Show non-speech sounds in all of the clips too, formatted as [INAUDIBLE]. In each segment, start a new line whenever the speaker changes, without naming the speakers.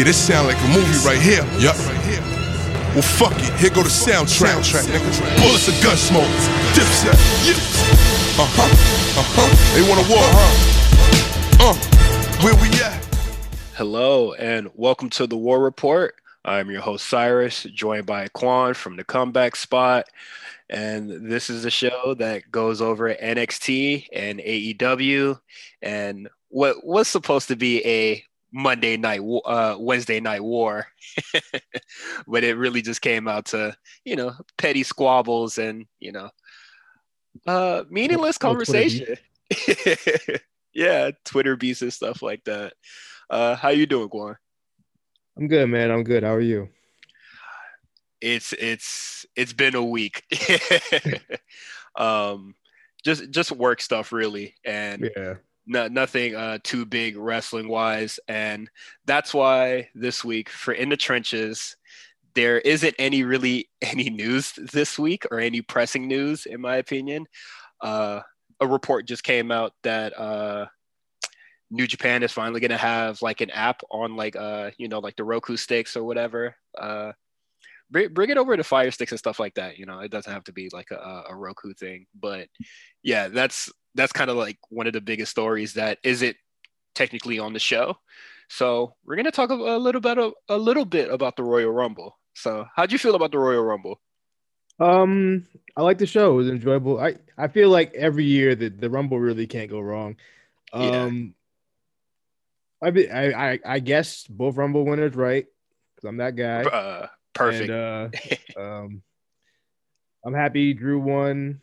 Yeah, this sound like a movie right here. Yup. Well, fuck it. Here go the soundtrack. soundtrack Bullets and gun smoke. Dipset. Yeah. Uh huh. Uh huh. They want a war, huh? Uh. Where we at?
Hello and welcome to the War Report. I'm your host Cyrus, joined by Quan from the Comeback Spot. And this is a show that goes over NXT and AEW and what was supposed to be a Monday night, uh, Wednesday night war, [LAUGHS] but it really just came out to you know petty squabbles and you know uh, meaningless conversation. [LAUGHS] yeah, Twitter beats and stuff like that. Uh, how you doing, Quan?
I'm good, man. I'm good. How are you?
It's it's it's been a week. [LAUGHS] um, just just work stuff really, and
yeah
no, nothing uh, too big wrestling wise. And that's why this week for In the Trenches, there isn't any really [LAUGHS] any news this week or any pressing news, in my opinion. Uh, a report just came out that uh, New Japan is finally going to have like an app on like uh you know like the Roku sticks or whatever. Uh, bring, it over to Fire Sticks and stuff like that. You know, it doesn't have to be like a, a Roku thing, but yeah, that's that's kind of like one of the biggest stories that isn't technically on the show. So we're gonna talk a, a little bit of, a little bit about the Royal Rumble. So how'd you feel about the Royal Rumble?
Um, I like the show. It was enjoyable. I I feel like every year that the Rumble really can't go wrong. Um, yeah. I, be, I I I guess both Rumble winners, right? Because I'm that guy.
Uh, perfect.
And, uh, [LAUGHS] um, I'm happy Drew won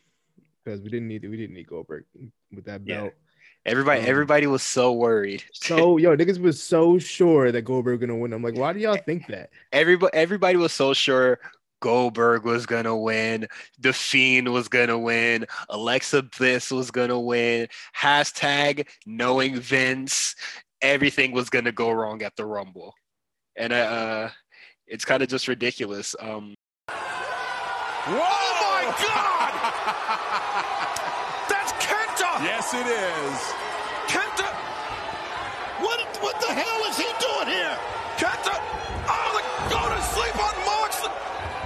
because we didn't need we didn't need Goldberg with that belt. Yeah.
Everybody, um, everybody was so worried.
So yo, niggas was so sure that Goldberg gonna win. I'm like, why do y'all think that?
Everybody, everybody was so sure Goldberg was gonna win. The Fiend was gonna win. Alexa Bliss was gonna win. Hashtag knowing Vince. Everything was gonna go wrong at the Rumble, and uh, it's kind of just ridiculous. Um,
Whoa! God! That's Kenta!
Yes, it is.
Kenta! What, what the hell is he doing here? Kenta! Oh, the, go to sleep on Moxley!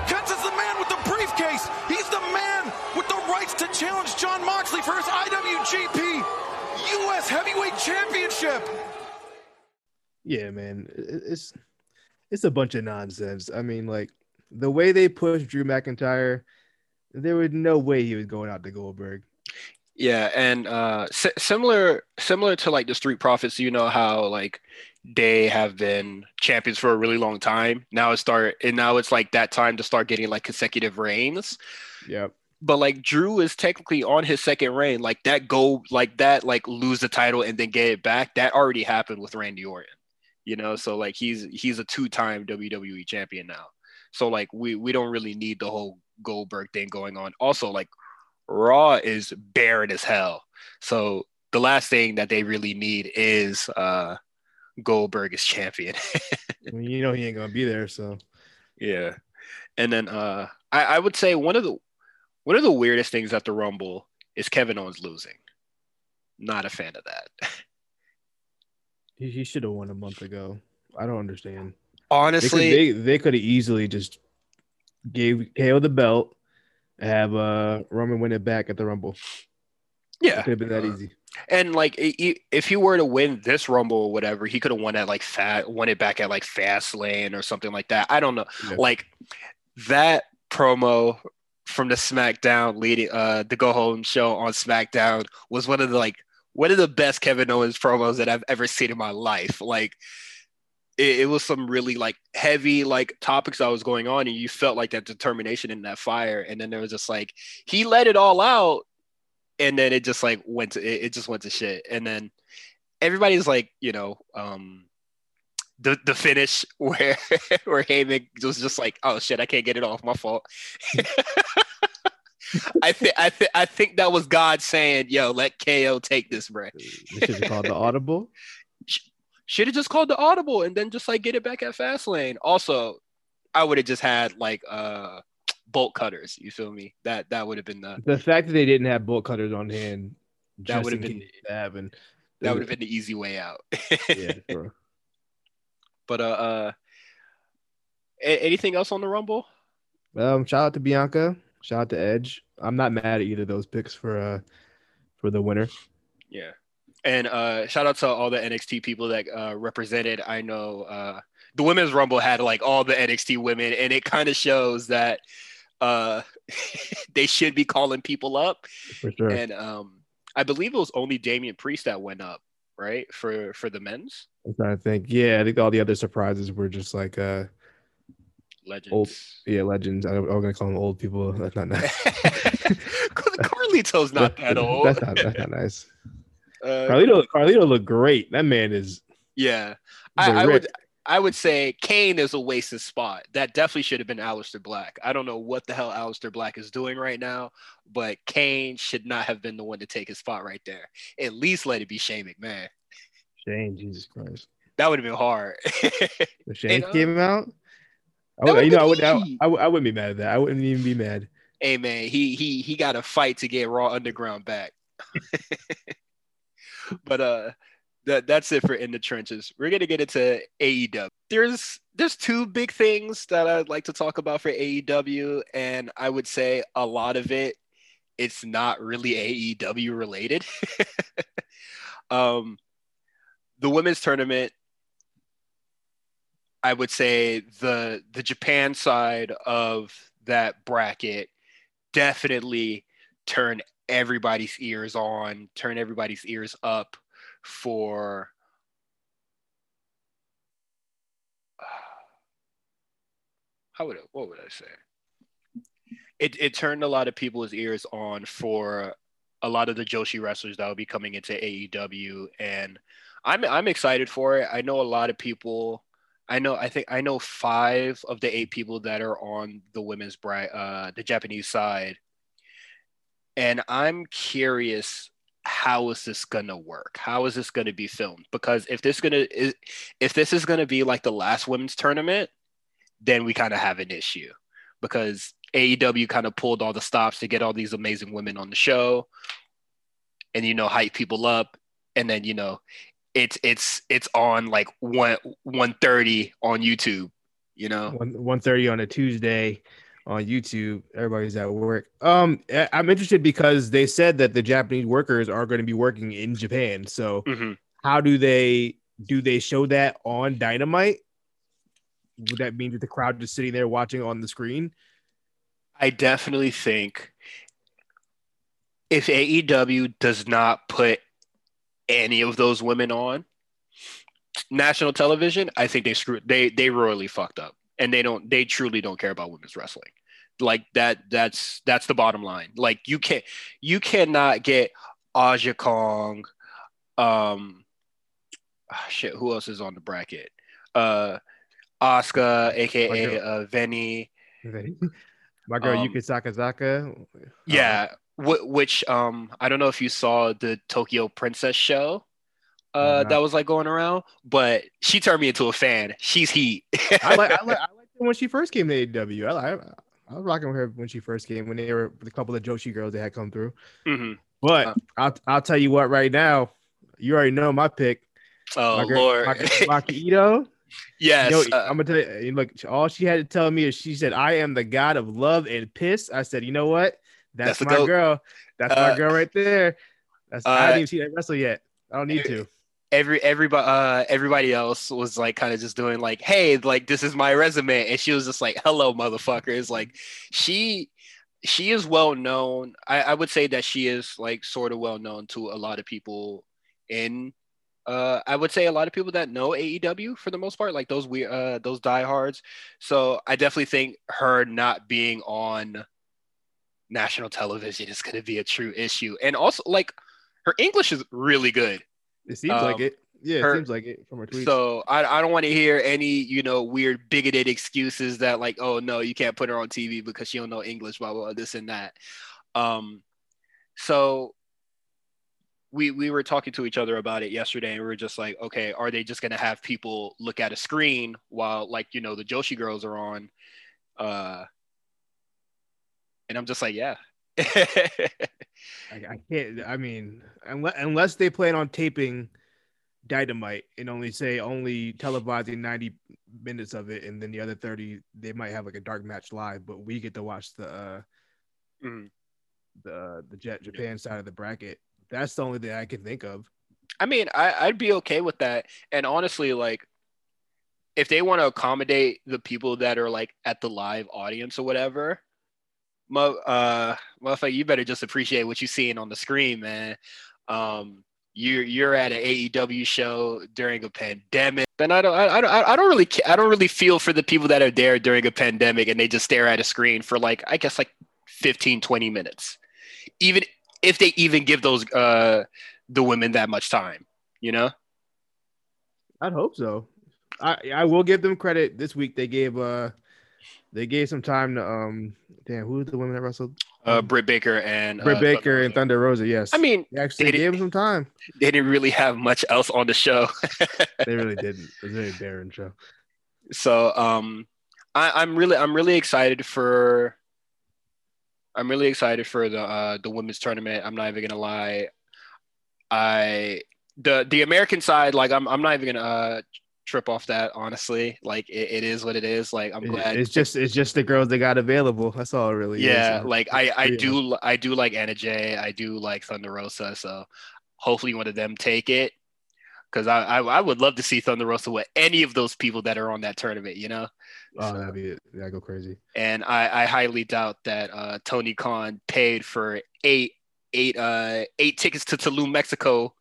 Kenta's the man with the briefcase. He's the man with the rights to challenge Jon Moxley for his IWGP U.S. Heavyweight Championship.
Yeah, man, it's it's a bunch of nonsense. I mean, like the way they pushed Drew McIntyre there was no way he was going out to Goldberg.
Yeah, and uh, s- similar similar to like the Street Profits, you know how like they have been champions for a really long time. Now it start and now it's like that time to start getting like consecutive reigns.
Yeah.
But like Drew is technically on his second reign. Like that go like that like lose the title and then get it back. That already happened with Randy Orton. You know, so like he's he's a two-time WWE champion now. So like we we don't really need the whole Goldberg thing going on. Also, like Raw is barren as hell. So the last thing that they really need is uh Goldberg as champion. [LAUGHS]
I mean, you know he ain't gonna be there, so
yeah. And then uh I, I would say one of the one of the weirdest things at the Rumble is Kevin Owens losing. Not a fan of that. [LAUGHS]
He, he should have won a month ago. I don't understand.
Honestly,
they could, they, they could have easily just gave KO the belt, have uh Roman win it back at the Rumble.
Yeah,
it could have been that easy.
And like, if he were to win this Rumble or whatever, he could have won at like fat, won it back at like Fast Lane or something like that. I don't know. Yeah. Like that promo from the SmackDown leading uh the Go Home show on SmackDown was one of the like one of the best Kevin Owens promos that I've ever seen in my life. Like it, it, was some really like heavy like topics that was going on and you felt like that determination in that fire and then there was just like he let it all out and then it just like went to it, it just went to shit. And then everybody's like you know um the the finish [LAUGHS] where where Heyman was just like oh shit I can't get it off my fault. [LAUGHS] I think I think I think that was God saying, "Yo, let KO take this, bro."
This is called the audible [LAUGHS]
should have just called the audible and then just like get it back at Fastlane. Also, I would have just had like uh bolt cutters. You feel me? That that would have been the
the fact that they didn't have bolt cutters on hand.
That would have been that would have been the easy way out. [LAUGHS]
yeah, bro.
But uh, uh anything else on the Rumble?
Um, shout out to Bianca. Shout out to Edge. I'm not mad at either of those picks for uh for the winner.
Yeah. And uh shout out to all the NXT people that uh represented. I know uh the women's rumble had like all the NXT women, and it kind of shows that uh [LAUGHS] they should be calling people up.
For sure.
And um I believe it was only Damian Priest that went up, right? For for the men's
I'm trying to think. Yeah, I think all the other surprises were just like uh
legends.
old yeah, legends. I, I'm gonna call them old people. That's not nice. [LAUGHS]
Carlito's not that [LAUGHS] old.
That's not that's not nice.
Uh,
Carlito Carlito looked great. That man is
yeah. I, I would. I would say Kane is a wasted spot. That definitely should have been Aleister Black. I don't know what the hell Aleister Black is doing right now, but Kane should not have been the one to take his spot right there. At least let it be Shane McMahon.
Shane, Jesus Christ.
That would have been hard. [LAUGHS]
If Shane
uh,
came out, I would, you know, I would, I. I, would- I wouldn't be mad at that. I wouldn't even be mad.
hey man, he he he got a fight to get Raw Underground back. [LAUGHS] but uh that that's it for in the trenches. We're gonna get into AEW. There's there's two big things that I'd like to talk about for AEW, and I would say a lot of it it's not really AEW related. [LAUGHS] um the women's tournament I would say the the Japan side of that bracket definitely turn everybody's ears on, turn everybody's ears up for [SIGHS] how would it what would I say? It it turned a lot of people's ears on for a lot of the Joshi wrestlers that will be coming into AEW and I'm I'm excited for it. I know a lot of people I know I think I know 5 of the 8 people that are on the women's bri- uh the Japanese side and I'm curious how is this gonna work? How is this gonna be filmed? Because if this gonna is if this is gonna be like the last women's tournament, then we kind of have an issue because AEW kind of pulled all the stops to get all these amazing women on the show, and you know hype people up, and then you know it's it's it's on like one one thirty on YouTube, you know.
One one thirty on a Tuesday on YouTube. Everybody's at work. Um, I'm interested because they said that the Japanese workers are going to be working in Japan. So
Mhm.
how do they do they show that on Dynamite? Would that mean that the crowd just sitting there watching on the screen?
I definitely think if AEW does not put any of those women on national television, I think they screw they they royally fucked up. And they don't they truly don't care about women's wrestling. Like that that's that's the bottom line. Like you can't you cannot get Aja Kong um ah, shit, who else is on the bracket? Uh Asuka, aka uh Veny.
My girl
Um,
Yuka Sakazaki.
Yeah, wh- which um I don't know if you saw the Tokyo Princess show uh
Mhm.
that was like going around, but she turned me into a fan. She's heat.
I like I [LAUGHS] like I liked her when she first came to AEW. I, I, I was rocking with her when she first came when they were with a couple of Joshi girls that had come through.
Mhm.
But
Uh,
I'll I'll tell you what right now. You already know my pick.
Oh
my girl,
Lord,
Maki [LAUGHS] Ito.
yes.
Yo,
uh,
I'm gonna tell you. Look, all she had to tell me is she said, "I am the god of love and piss." I said, "You know what? That's,
That's
my girl. That's
Uh,
my girl right there." That's I
uh,
haven't even seen that wrestle yet. I don't need to.
Every everybody uh everybody else was like kind of just doing like, hey, like this is my resume, and she was just like, hello, motherfuckers. Like she she is well known. I, I would say that she is like sort of well known to a lot of people in uh I would say a lot of people that know AEW for the most part, like those we uh those diehards. So I definitely think her not being on national television is gonna be a true issue. And also like her English is really good.
It seems like
um,
it. Yeah, it
her-
seems like it from her tweets.
So I, I don't want to hear any, you know, weird bigoted excuses that like, oh no, you can't put her on TV because she don't know English, blah blah, blah this and that. Um, so we we were talking to each other about it yesterday, and we were just like, okay, are they just gonna have people look at a screen while like you know the Joshi girls are on? Uh, and I'm just like, yeah. [LAUGHS]
I, I can't. I mean, unless, unless they plan on taping Dynamite and only say only televising 90 minutes of it, and then the other 30 they might have like a dark match live, but we get to watch the uh,
Mhm.
the the Jet Japan side of the bracket. That's the only thing I can think of.
I mean, I, I'd be okay with that. And honestly, like, if they want to accommodate the people that are like at the live audience or whatever, uh, motherfucker, you better just appreciate what you're seeing on the screen, man. Um, you're you're at an AEW show during a pandemic. Then I don't I, I don't I don't really I don't really feel for the people that are there during a pandemic and they just stare at a screen for like I guess like 15 20 minutes. Even if they even give those uh the women that much time, you know?
I'd hope so. I I will give them credit. This week they gave uh they gave some time to um damn who's the women that wrestled
Uh Britt Baker and
Britt
uh,
Baker
Thunder
and Thunder Rosa. Yes,
I mean,
they actually
they
gave them some time.
they didn't really have much else on the show. [LAUGHS]
They really didn't. It was a very barren show.
so um I, I'm really I'm really excited for I'm really excited for the uh the women's tournament. I'm not even gonna lie. I the the American side, like I'm I'm not even gonna uh trip off that honestly. Like it, it is what it is. Like I'm glad
it's just it's just the girls that got available. That's all it really.
yeah
is.
like i i
Yeah.
do i do like anna jay i do like thunder rosa so hopefully one of them take it because I, I i would love to see thunder rosa with any of those people that are on that tournament you know
Oh, that'd be. That'd go crazy.
and i i highly doubt that uh tony khan paid for eight eight uh eight tickets to tulum mexico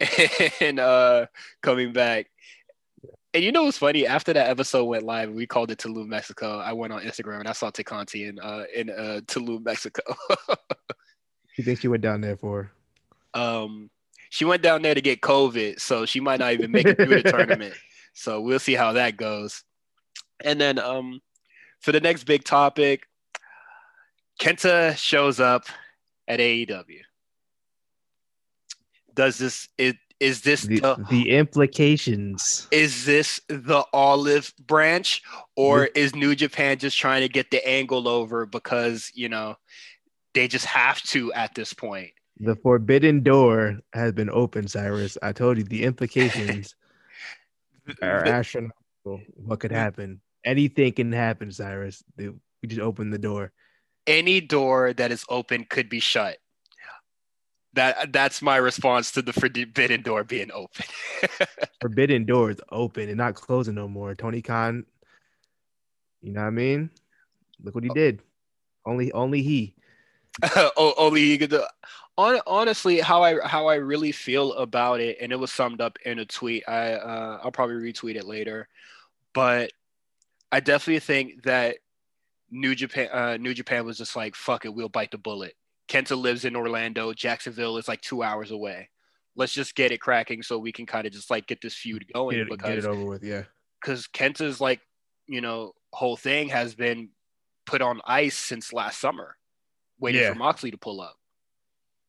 [LAUGHS] and uh coming back and you know what's funny? After that episode went live, we called it Tulum, Mexico. I went on Instagram and I saw Tay Conti in uh in uh Tulum, Mexico.
She thinks she went down there for.
um she went down there to get COVID, so she might not even make it through the [LAUGHS] tournament. So we'll see how that goes. And then um for the next big topic, Kenta shows up at AEW. Does this it is this
The,
the,
the implications.
is this the olive branch or is New Japan just trying to get the angle over because you know they just have to at this point?
The forbidden door has been opened, Cyrus. I told you the implications [LAUGHS] are astronomical. What could happen? Anything can happen, Cyrus. We just opened the door.
Any door that is open could be shut. That that's my response to the forbidden door being open. [LAUGHS]
Forbidden door is open and not closing no more. Tony Khan, you know what I mean? Look what he did. Only only he. [LAUGHS]
O- only he could do. On, honestly, how I how I really feel about it, and it was summed up in a tweet. I uh, I'll probably retweet it later, but I definitely think that New Japan uh, New Japan was just like fuck it, we'll bite the bullet. Kenta lives in Orlando. Jacksonville is like two hours away. Let's just get it cracking so we can kind of just like get this feud going
Get it, get
because
it over with. Yeah.
because Kenta's like, you know, whole thing has been put on ice since last summer, waiting
Yeah.
for Moxley to pull up.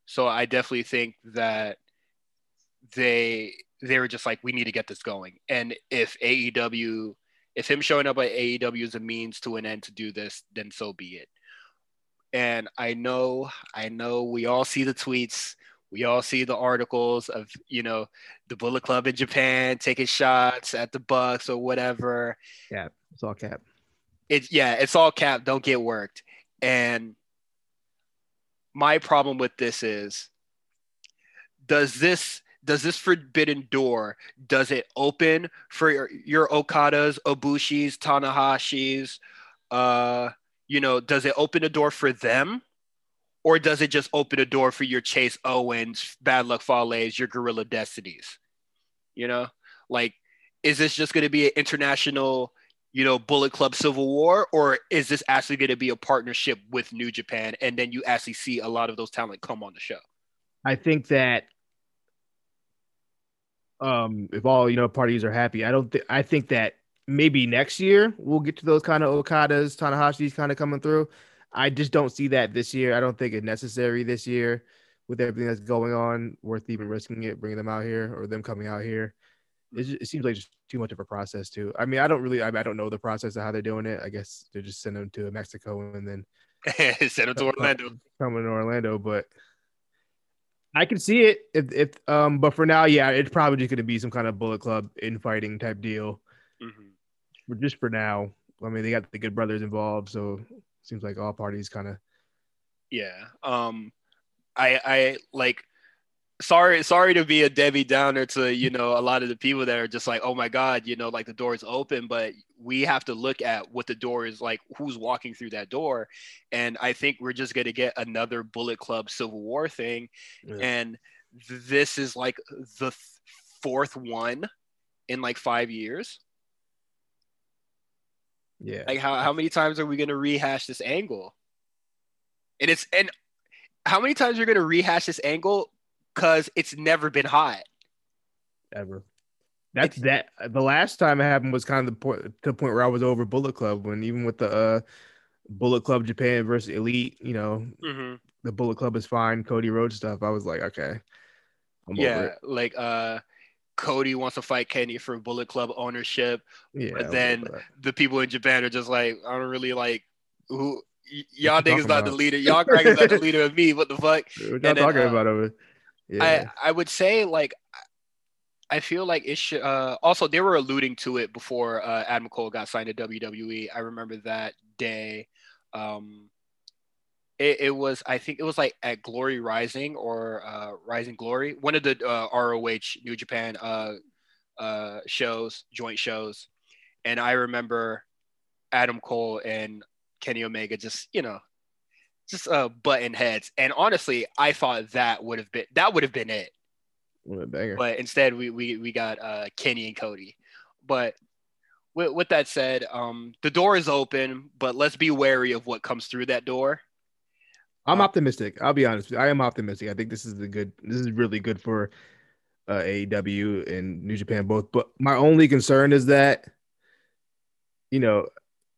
So I definitely think that they they were just like, we need to get this going. And if AEW, if him showing up at AEW is a means to an end to do this, then so be it. And I know, I know we all see the tweets, we all see the articles of, you know, the Bullet Club in Japan taking shots at the Bucks or whatever.
Yeah, It's all cap.
It's yeah, it's all cap. Don't get worked. And my problem with this is, does this does this forbidden door does it open for your, your Okadas, Ibushis, Tanahashis? Uh, you know, does it open a door for them? Or does it just open a door for your Chase Owens, Bad Luck Fale's, your Gorilla Destinies? You know, like, is this just going to be an international, you know, Bullet Club Civil War, or is this actually going to be a partnership with New Japan, and then you actually see a lot of those talent come on the show?
I think that um if all you know parties are happy, I don't I think that maybe next year we'll get to those kind of Okadas, Tanahashi's kind of coming through. I just don't see that this year. I don't think it's necessary this year with everything that's going on, worth even risking it, bringing them out here or them coming out here. It, just, it seems like just too much of a process too. I mean, I don't really, I, I don't know the process of how they're doing it. I guess they're just sending them to Mexico and then [LAUGHS]
Send them to Orlando.
coming to Orlando, but I can see it if, if um, but for now, yeah, it's probably just going to be some kind of Bullet Club infighting type deal. Mm-hmm. But just for now, I mean, they got the Good Brothers involved, so seems like all parties kind of.
Yeah. Um, I I like sorry sorry to be a debbie downer to you know a lot of the people that are just like oh my god you know like the door is open but we have to look at what the door is like who's walking through that door and i think we're just going to get another bullet club civil war thing yeah. and this is like the fourth one in like five years
yeah
like how, how many times are we going to rehash this angle and it's and how many times are you going to rehash this angle because it's never been hot
ever. That's it's, that. The last time it happened was kind of the point to the point where I was over Bullet Club when even with the uh, Bullet Club Japan versus Elite, you know, mm-hmm. the Bullet Club is fine. Cody Rhodes stuff. I was like, okay,
I'm yeah, like uh. Cody wants to fight Kenny for Bullet Club ownership, yeah, but then the people in Japan are just like, I don't really like who y- y'all niggas not about? the leader. Y'all crackers not the leader of me. What the fuck? [LAUGHS]
What y'all talking uh, about over?
yeah. I I would say like I feel like it should. Uh, also, they were alluding to it before uh, Adam Cole got signed to WWE. I remember that day. Um, it, it, was, I think, it was like at Glory Rising or uh, Rising Glory, one of the uh, ROH New Japan uh, uh, shows, joint shows, and I remember Adam Cole and Kenny Omega just, you know, just uh button heads. And honestly, I thought that would have been that would have been it. But instead, we we we got uh Kenny and Cody. But with, with that said, um, the door is open, but let's be wary of what comes through that door.
I'm uh, optimistic. I'll be honest. I am optimistic. I think this is the good. This is really good for uh, AEW and New Japan both. But my only concern is that, you know,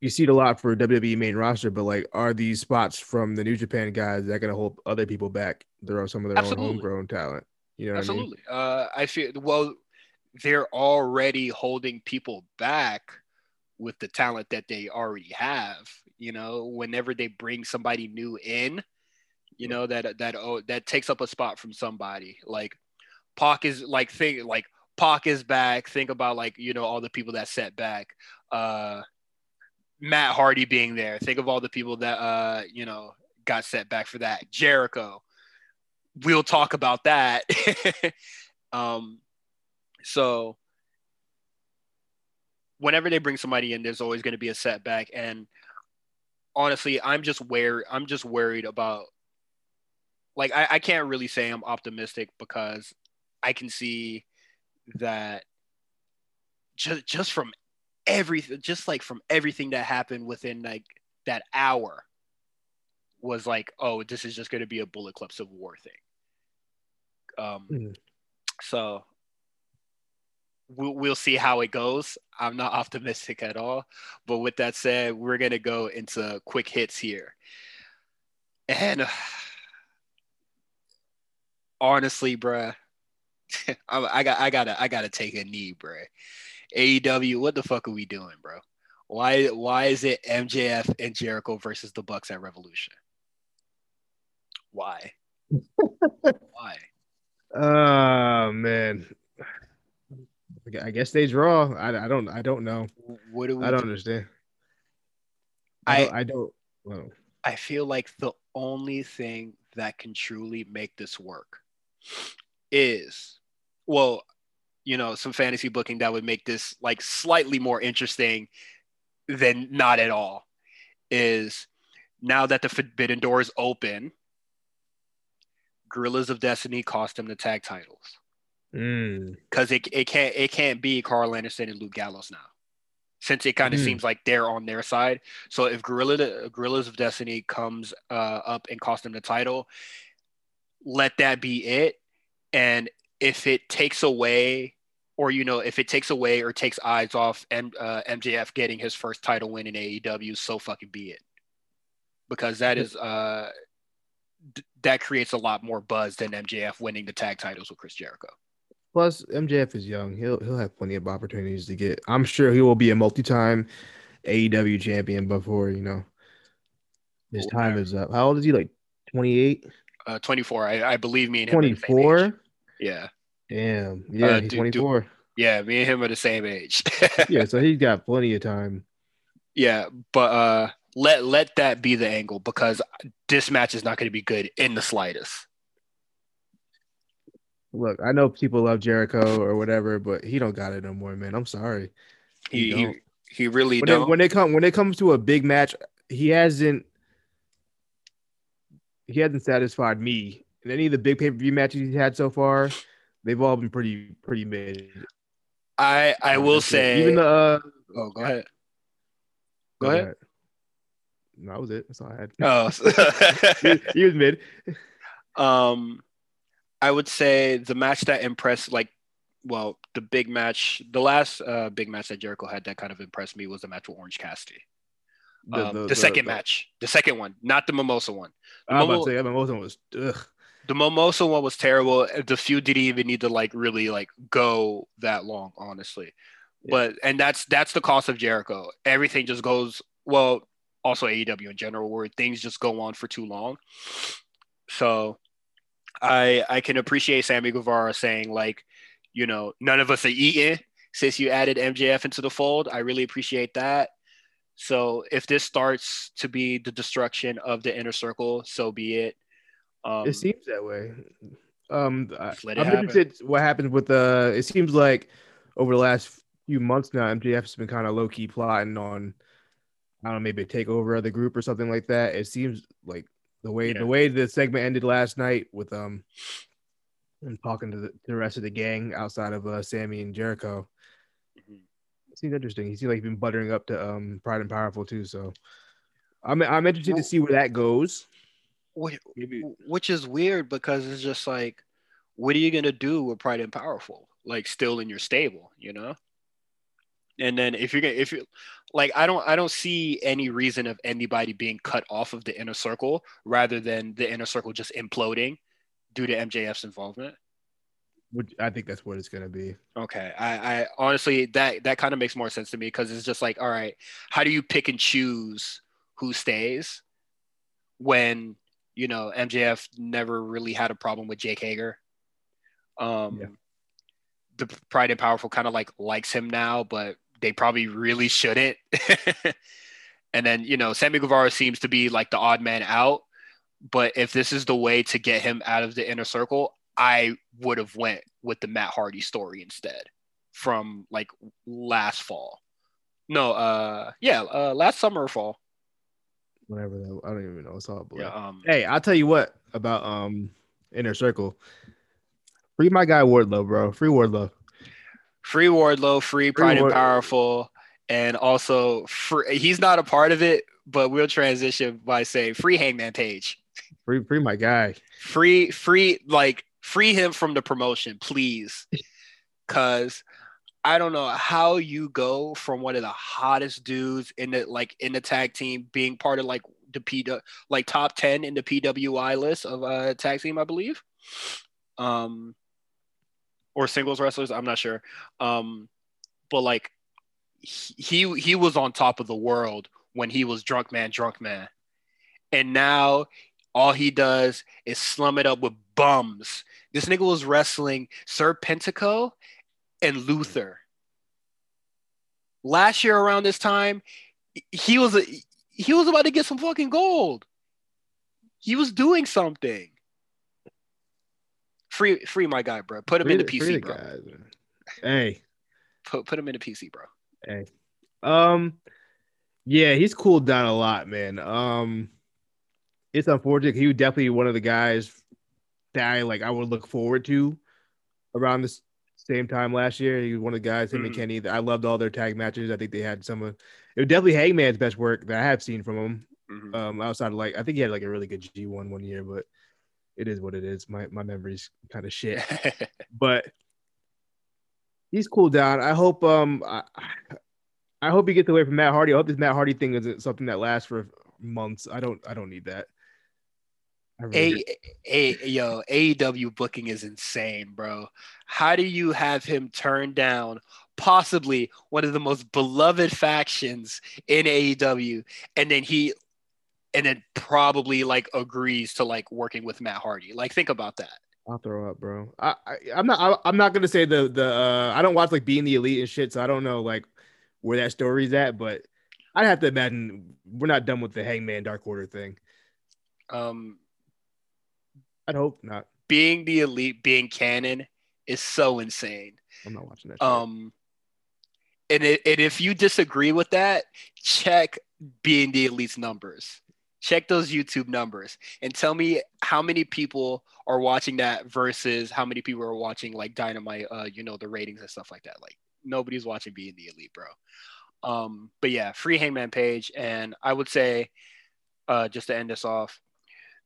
you see it a lot for WWE main roster, but like, are these spots from the New Japan guys that going to hold other people back? There are some of their Absolutely. own homegrown talent. You know,
Absolutely. I, mean? uh, I feel well. They're already holding people back with the talent that they already have. You know, whenever they bring somebody new in, you know that that oh that takes up a spot from somebody. Like Pac is like think like Pac is back. Think about like you know all the people that set back. Uh, Matt Hardy being there. Think of all the people that uh, you know got set back for that. Jericho. We'll talk about that. [LAUGHS] um, so whenever they bring somebody in, there's always going to be a setback. And honestly, I'm just wary. I'm just worried about. Like I, I can't really say I'm optimistic because I can see that just just from everything, just like from everything that happened within like that hour, was like, oh, this is just going to be a Bullet Club Civil War thing. Um, mm. so we'll, we'll see how it goes. I'm not [LAUGHS] optimistic at all. But with that said, we're going to go into quick hits here. And uh, honestly, bruh, [LAUGHS] I, I got I gotta I gotta take a knee, bruh. AEW, what the fuck are we doing, bro? Why why is it MJF and Jericho versus the Bucks at Revolution? Why? [LAUGHS] why?
Oh man. I guess they draw. I, I don't I don't know.
What do we
I don't do? understand. I don't, I, I don't well.
I feel like the only thing that can truly make this work is well, you know some fantasy booking that would make this like slightly more interesting than not at all is now that the forbidden door is open Guerrillas of Destiny cost them the tag titles because mm. it, it can't it can't be Karl Anderson and Luke Gallows now since it kind of mm. seems like they're on their side so if Gorilla Guerrillas of Destiny comes uh, up and cost them the title let that be it and if it takes away or you know if it takes away or takes eyes off M- uh, MJF getting his first title win in AEW, so fucking be it, because that is uh d- that creates a lot more buzz than MJF winning the tag titles with Chris Jericho.
Plus, MJF is young; he'll he'll have plenty of opportunities to get. I'm sure he will be a multi-time AEW champion before you know his time is up. How old is he? Like 28.
Uh, 24. I, I believe me and him.
24.
Yeah.
Damn. Yeah,
Uh,
he's
dude,
24.
Yeah, me and him are the same age. [LAUGHS]
yeah, so he's got plenty of time.
yeah, but uh, let let that be the angle because this match is not going to be good in the slightest.
Look, I know people love Jericho or whatever, but he don't got it no more, man. I'm sorry.
He
don't.
he, he really
When
don't.
it, when it come when it comes to a big match, he hasn't he hasn't satisfied me. In any of the big pay per view matches he's had so far, they've all been pretty pretty mid.
I I will
it.
say
even the uh,
oh go ahead. Go ahead.
No, that was it. That's all I had.
Oh, [LAUGHS]
he, he was mid. [LAUGHS]
um, I would say the match that impressed, like, well, the big match, the last uh, big match that Jericho had that kind of impressed me was the match with Orange Cassidy. Um, the, second match, the second one, not the Mimosa one. The,
I was about to say that Mimosa was ugh.
the Mimosa one was terrible. The feud didn't even need to like really like go that long, honestly.
Yeah.
But and that's that's the cost of Jericho. Everything just goes well. Also AEW in general, where things just go on for too long. So, I I can appreciate Sammy Guevara saying like, you know, none of us are eating since you added MJF into the fold. I really appreciate that. So if this starts to be the destruction of the inner circle, so be it. Um,
it seems that way. Um, I,
Just let it
I'm
happen.
interested what happens with the. It seems like over the last few months now, MJF has been kind of low key plotting on. I don't know, maybe take over of the group or something like that. It seems like the way
Yeah.
the way the segment ended last night with um, and talking to the, the rest of the gang outside of uh, Sammy and Jericho. Seems interesting. He seems like he's been buttering up to um Pride and Powerful too. So, I'm I'm interested
Well-
to see where that goes.
Which, which is weird because it's just like, what are you gonna do with Pride and Powerful? Like still in your stable, you know? And then if you're gonna if you like I don't I don't see any reason of anybody being cut off of the inner circle rather than the inner circle just imploding due to MJF's involvement.
Which I think that's what it's gonna be.
Okay. I, I honestly that that kind of makes more sense to me because it's just like, all right, how do you pick and choose who stays when you know MJF never really had a problem with Jake Hager? Um
Yeah.
the Pride and Powerful kind of like likes him now, but they probably really shouldn't. [LAUGHS] and then, you know, Sammy Guevara seems to be like the odd man out. But if this is the way to get him out of the inner circle, I would have went with the Matt Hardy story instead from like last fall. No, uh yeah, uh last summer or fall.
Whatever that I don't even know. It's all blur.
Yeah, um
Hey, I'll tell you what about um inner circle. Free my guy Wardlow, bro. Free Wardlow.
free Wardlow, free Pride and
Ward-
Powerful, and also free, he's not a part of it, but we'll transition by saying free Hangman Page.
Free free my guy.
Free, free, like free him from the promotion, please. Cause I don't know how you go from one of the hottest dudes in the like in the tag team being part of like the P like top 10 in the PWI list of uh tag team, I believe. Um or singles wrestlers, I'm not sure. Um but like he he was on top of the world when he was drunk man, drunk man. And now all he does is slum it up with bums. This nigga was wrestling Serpentico and Luther. Last year around this time, he was a, he was about to get some fucking gold. He was doing something. Free free my guy, bro. Put him in the PC, bro.
man. Hey,
Put put him in the PC, bro.
hey. Um yeah, he's cooled down a lot, man. Um it's unfortunate. He was definitely one of the guys that I like I would look forward to around this same time last year. He was one of the guys, him and
Mhm.
Kenny. that I loved all their tag matches. I think they had some of it was definitely Hangman's best work that I have seen from him.
Mhm.
Um, outside of like, I think he had like a really good G one one year, but it is what it is. My my memory's kind of shit, [LAUGHS] but he's cooled down. I hope um I, I hope he gets away from Matt Hardy. I hope this Matt Hardy thing isn't something that lasts for months. I don't I don't need that. Really
A, a yo AEW booking is insane, bro. How do you have him turn down possibly one of the most beloved factions in AEW, and then he and then probably like agrees to like working with Matt Hardy. Like think about that.
I'll throw up, bro. I, I I'm not I, am not gonna say the the uh, I don't watch like being the elite and shit, so I don't know like where that story's at, but I'd have to imagine we're not done with the Hangman Dark Order thing.
Um,
I'd hope not.
Being the elite, being canon, is so insane.
I'm not watching that.
Shit. Um, and it, and if you disagree with that, check being the elite's numbers. Check those YouTube numbers and tell me how many people are watching that versus how many people are watching like Dynamite. Uh, you know the ratings and stuff like that. Like nobody's watching being the elite, bro. Um, but yeah, free Hangman Page, and I would say, uh, just to end this off,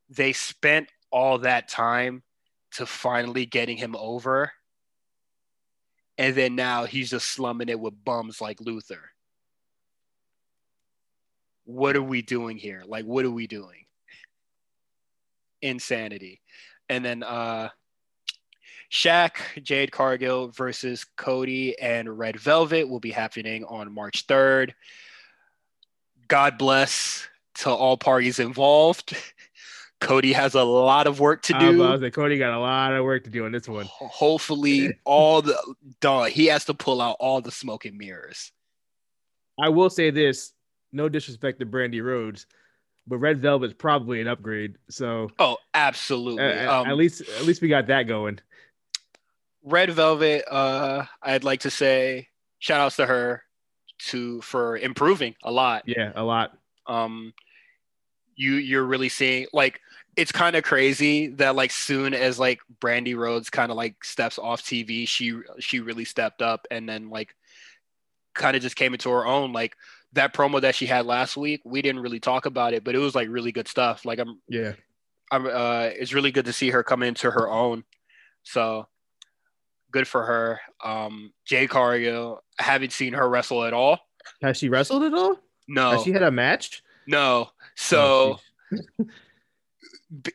they spent all that time to finally getting him over and then now he's just slumming it with bums like Luther. What are we doing here? Like, what are we doing? Insanity. And then uh Shaq, Jade Cargill versus Cody and Red Velvet will be happening on March 3rd. God bless to all parties involved. [LAUGHS] Cody has a lot of work to do.
I was like, Cody got a lot of work to do on this one.
Hopefully, all the dog he has to pull out all the smoke and mirrors.
I will say this: no disrespect to Brandi Rhodes, but Red Velvet's probably an upgrade. So,
oh, absolutely.
Uh, um, at least, at least we got that going.
Red Velvet. Uh, I'd like to say shout outs to her to for improving a lot.
Yeah, a lot.
Um, you you're really seeing like it's kind of crazy that like soon as like Brandi Rhodes kind of like steps off TV, she she really stepped up and then like kind of just came into her own. Like that promo that she had last week, we didn't really talk about it, but it was like really good stuff. Like I'm
yeah,
I'm uh it's really good to see her come into her own. So good for her. Um Jade Cargill, I haven't seen her wrestle at all.
Has she wrestled at all?
No.
Has she had a match?
No. So oh,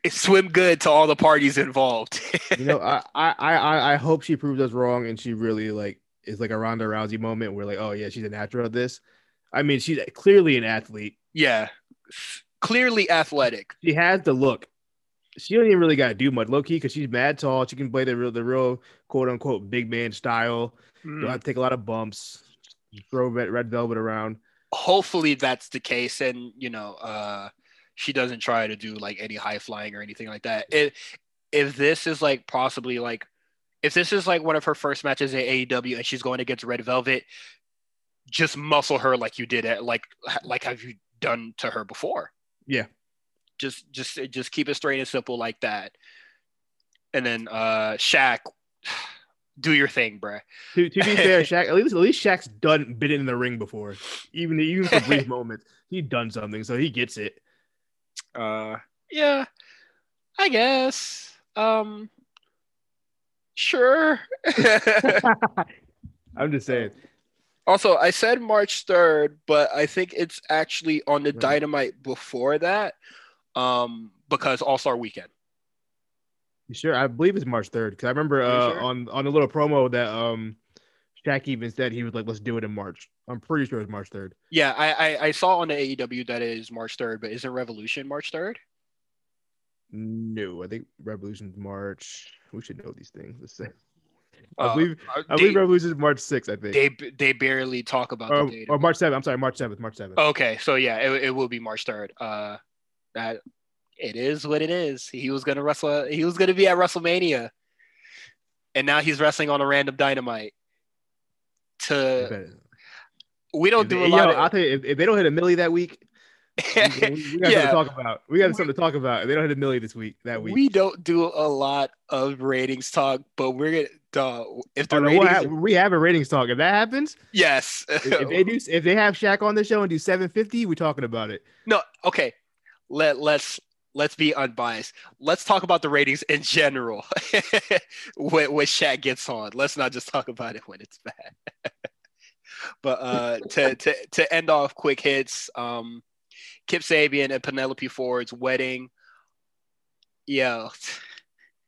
swim good to all the parties involved. [LAUGHS]
you know, I, I I I hope she proves us wrong and she really like is like a Ronda Rousey moment where like, oh yeah, she's a natural at this. I mean, she's clearly an athlete.
Yeah, clearly athletic.
She has the look. She don't even really got to do much, low key, because she's mad tall. She can play the real, the real quote unquote big man style. Mm. Don't have to take a lot of bumps. Throw red, red velvet around.
Hopefully that's the case, and you know, uh, she doesn't try to do like any high flying or anything like that. If if this is like possibly like if this is like one of her first matches at AEW and she's going against Red Velvet, just muscle her like you did it like like have you done to her before.
Yeah.
Just just just keep it straight and simple like that. And then uh Shaq do your thing, bruh.
To, to be fair, [LAUGHS] Shaq, at least at least Shaq's done been in the ring before, even even for brief [LAUGHS] moments. He done something, so he gets it.
Uh, yeah, I guess. Um, sure. [LAUGHS]
I'm just saying.
Also, I said March 3rd, but I think it's actually on the right. Dynamite before that, um, because All Star Weekend.
You sure? I believe it's March 3rd because I remember uh, sure? on on a little promo that um Shaq even said he was like, "Let's do it in March." I'm pretty sure it's March 3rd.
Yeah, I, I, I saw on the AEW that it is March 3rd, but isn't Revolution March 3rd?
No, I think Revolution's March. We should know these things. Let's [LAUGHS] say. I uh, believe uh, I believe Revolution is March 6th, I think.
They they barely talk about
or, the date. Or March 7th. I'm sorry, March 7th. March 7th.
Okay, so yeah, it, it will be March 3rd. Uh that it is what it is. He was gonna wrestle he was gonna be at WrestleMania. And now he's wrestling on a random dynamite. To we don't do a lot. Yo,
of, I'll tell you, if, if, they don't hit a millie that week, we, we, we got yeah. [LAUGHS] something to talk about. We got something to talk about. If they don't hit a millie this week, that week.
We don't do a lot of ratings talk, but we're gonna. Uh, if the
oh,
ratings,
have, we have a ratings talk. If that happens,
yes.
if, if, they do, if they have Shaq on the show and do 750, we're talking about it. [LAUGHS]
No, okay. Let let's let's be unbiased. Let's talk about the ratings in general [LAUGHS] when, when Shaq gets on. Let's not just talk about it when it's bad. [LAUGHS] but uh, to, to to end off quick hits, um, Kip Sabian and Penelope Ford's wedding. Yeah.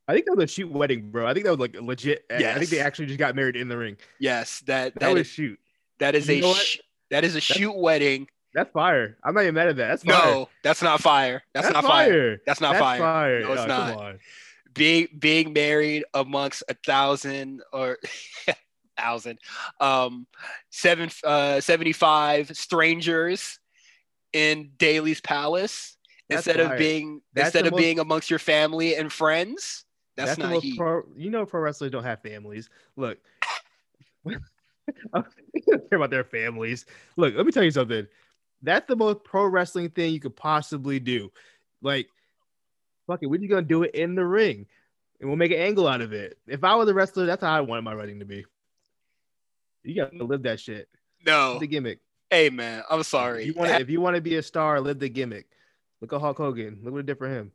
I think that was a shoot wedding, bro. I think that was like legit. Yes. I think they actually just got married in the ring.
Yes, that
that, that was shoot.
That is you a sh- that is a shoot wedding.
That's fire. I'm not even mad at that. That's
no, that's not fire. That's, not fire. That's not
That's
fire.
fire.
No, it's
Oh,
not. Being being married amongst a thousand or [LAUGHS] thousand um seven uh 75 strangers in Daily's palace
That's
instead of being
That's
instead of
most-
being amongst your family and friends that's,
the
not heat
pro. You know, pro wrestlers don't have families. Look, [LAUGHS] I don't care about their families. Look, let me tell you something. That's the most pro wrestling thing you could possibly do. Like, fuck it, we're just gonna do it in the ring, and we'll make an angle out of it. If I was a wrestler, that's how I wanted my writing to be. You got to live that shit.
no
The gimmick.
hey man i'm
If
sorry
you want, if you want to be a star, live the gimmick. Look at Hulk Hogan. Look what it did for him.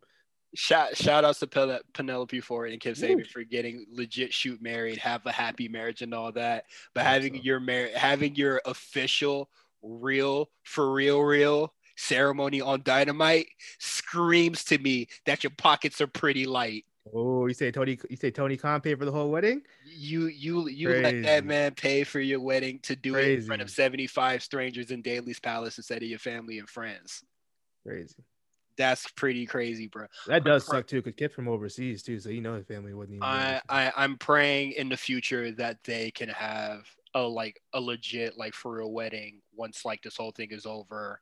shout shout outs to Pel- Penelope Ford and
Woo.
Sabian for getting legit shoot married, have a happy marriage and all that. But having
so.
your marriage, having your official, real, for real, real ceremony on Dynamite screams to me that your pockets are pretty light.
Oh, you say Tony? You say Tony Khan paid for the whole wedding?
You you you let that man pay for your wedding to do it in front of 75 strangers in Daily's Palace instead of your family and friends.
Crazy.
That's pretty crazy, bro.
That does suck too, because Kip's from overseas too, so you know his family wasn't even.
I. I I'm praying in the future that they can have a like a legit like for real wedding once like this whole thing is over.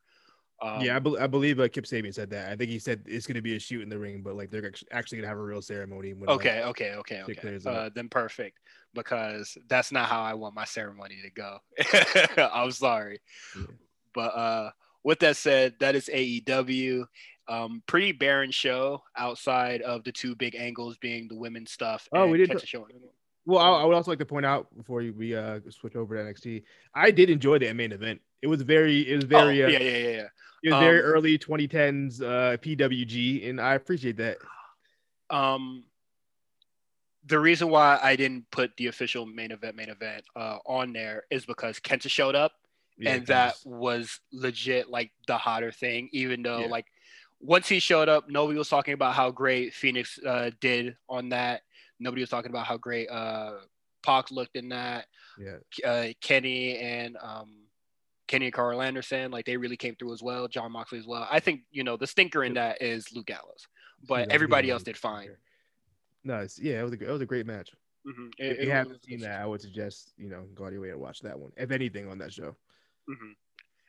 Um,
yeah, I, bel I believe uh, Kip Sabian said that. I think he said it's going to be a shoot in the ring, but like they're actually going to have a real ceremony. When, like,
Okay, okay, okay, okay. Uh, then perfect because that's not how I want my ceremony to go. [LAUGHS] I'm sorry,
Yeah.
but uh, with that said, that is AEW. Um, pretty barren show outside of the two big angles being the women's stuff.
Oh, we didn't
Kenta show.
Well, I, I would also like to point out before we uh, switch over to NXT, I did enjoy that main event. It was very, it was very,
oh,
uh,
yeah, yeah, yeah, yeah.
it was very
um,
early 2010s uh, PWG, and I appreciate that.
um the reason why I didn't put the official main event main event uh, on there is because Kenta showed up
Yeah,
and that was legit like the hotter thing even though
Yeah.
like once he showed up nobody was talking about how great Phoenix uh, did on that nobody was talking about how great uh Pac looked in that
yeah,
uh, Kenny and um Kenny and Karl Anderson like they really came through as well Jon Moxley as well I think you know the stinker in that is Luke Gallows but
a-
everybody else did fine
Nice. yeah, it was a it was a great match.
Mhm.
If you
it
haven't
was-
seen that, I would suggest you know go out your way to watch that one. If anything, on that show.
Mhm.